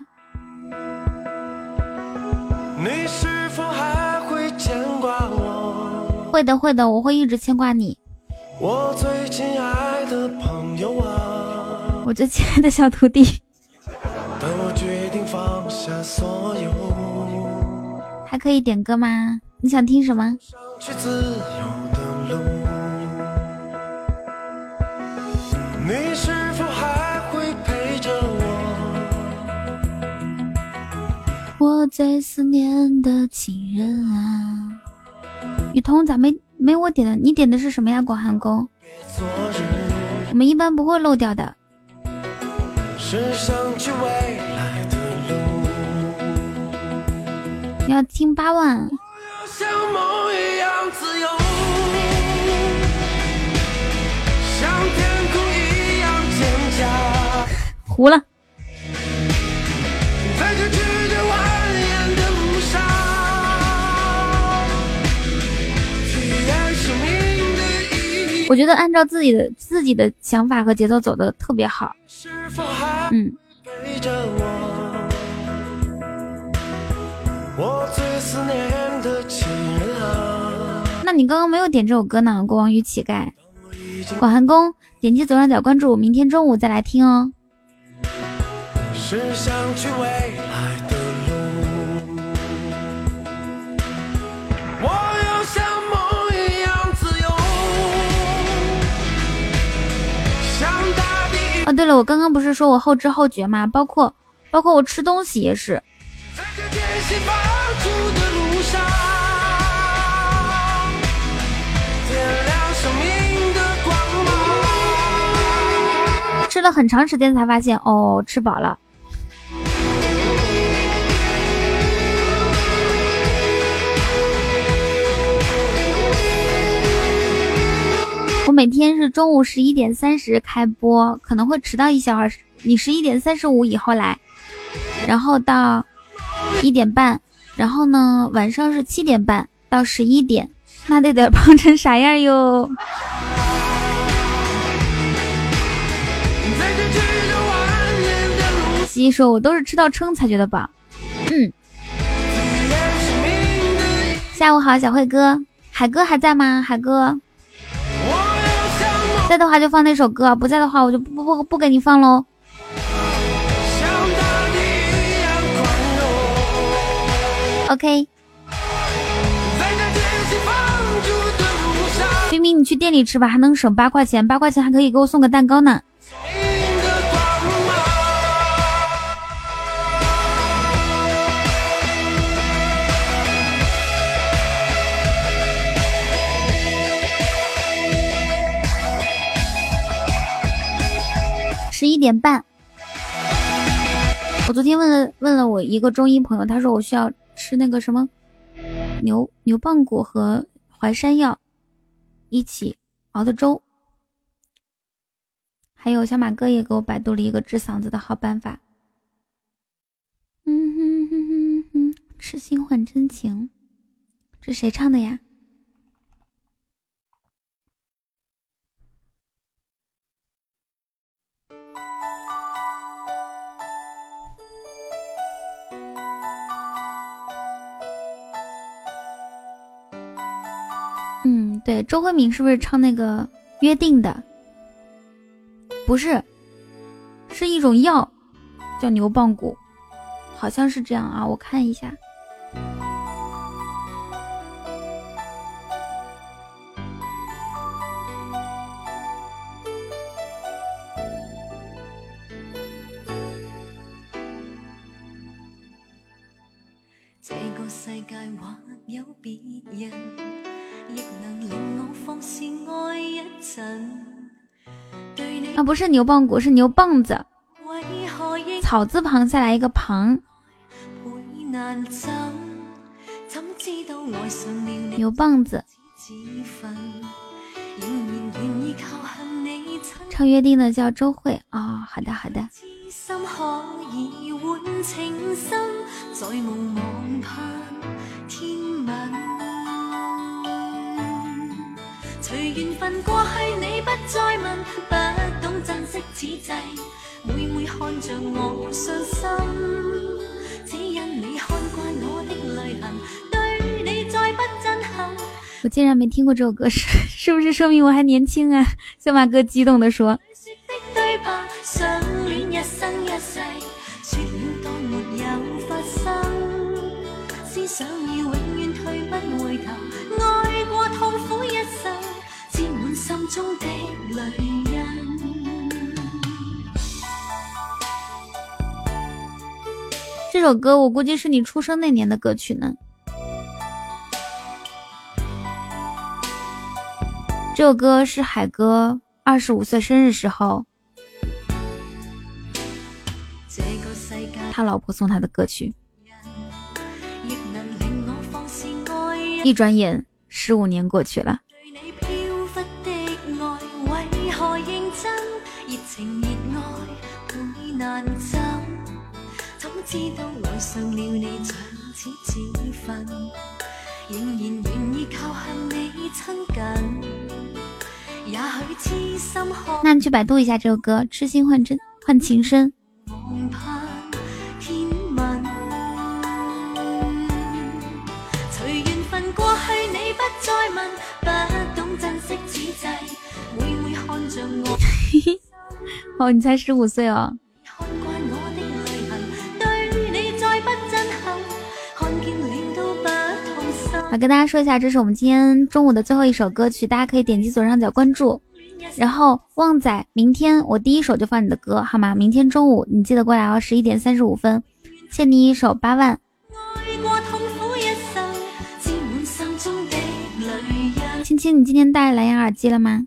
你是否还会牵挂我？会的，会的，我会一直牵挂你，我最亲爱的朋友啊！我最亲爱的小徒弟。当我决定放下所有，还可以点歌吗？你想听什么？上去自由你是否还会陪着我？我最思念的情人啊！雨桐咋没没我点的？你点的是什么呀？广寒宫，我们一般不会漏掉的。去未来的路，你要听八万，像梦一样自由。无了。我觉得按照自己的自己的想法和节奏走的特别好。嗯，那你刚刚没有点这首歌呢，《国王与乞丐》。广寒宫，点击左上角关注，明天中午再来听哦。是想去未来的路。我要像梦一样自由，像大地。哦，对了，我刚刚不是说我后知后觉吗？包括包括我吃东西也是，在这艰辛放逐的路上，点亮生命的光芒。吃了很长时间才发现，哦，吃饱了。我每天是中午十一点三十开播，可能会迟到一小会。你十一点三十五以后来，然后到一点半，然后呢晚上是七点半到十一点，那得得胖成啥样哟？西西说：“我都是吃到撑才觉得饱。”嗯，下午好，小慧哥，海哥还在吗？海哥，在的话就放那首歌，不在的话我就不不不不给你放喽。OK，冰冰你去店里吃吧，还能省八块钱，八块钱还可以给我送个蛋糕呢。十一点半，我昨天问了问了我一个中医朋友，他说我需要吃那个什么牛牛蒡骨和淮山药一起熬的粥。还有小马哥也给我百度了一个治嗓子的好办法。嗯哼哼哼哼，痴心换真情，这谁唱的呀？对，周慧敏是不是唱那个约定的？不是，是一种药，叫牛蒡骨，好像是这样啊，我看一下。这个世界或有别人，啊，不是牛棒骨，是牛棒子，草字旁下来一个旁，牛棒子。唱约定的叫周慧啊、好的好的。知心可以换情深，再无望盼天吻。隨緣分過去，你不再問，不懂珍惜此際，每每看着我傷心，只因你看慣我的淚痕，對你再不震撼。我竟然没聽過這首歌，是是不是說明我還年輕啊？小馬哥激動地說。說的對白，相戀一生一世，中的淚印。這首歌我估计是你出生那年的歌曲呢。这首歌是海哥二十五岁生日时候，他老婆送他的歌曲。一转眼，十五年过去了。難枕，怎知道愛上了你像似自焚，仍然願意靠向你親近。也許痴心看那你去百度一下这首歌《痴心换真換情深》。望盼天問，隨緣分好，跟大家说一下，这是我们今天中午的最后一首歌曲，大家可以点击左上角关注。然后旺仔，明天我第一首就放你的歌，好吗？明天中午你记得过来哦，十一点三十五分，欠你一首八萬。愛過痛苦一生，沾滿心中的淚印。青青，你今天戴蓝牙耳机了嗎？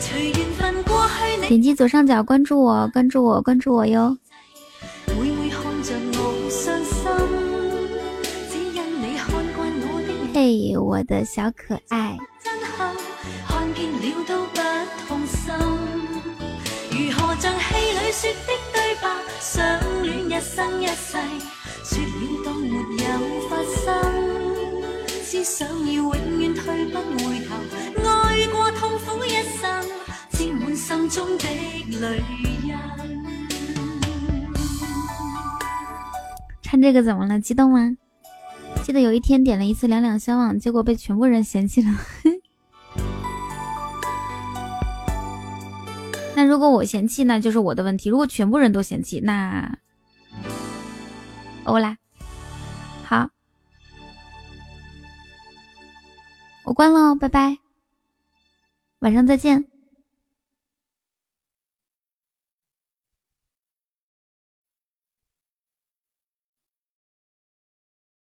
隨緣分過去，你點擊左上角关注我，关注我，关注我哟。每每了當沒有發生。只想要永遠退不回頭，愛過痛苦一生，沾滿心中的淚印。唱這個怎麼了？激動嗎？记得有一天点了一次两两相望，结果被全部人嫌弃了。那如果我嫌弃，那就是我的问题；如果全部人都嫌弃，那歐啦，好，我关了哦，拜拜，晚上再见。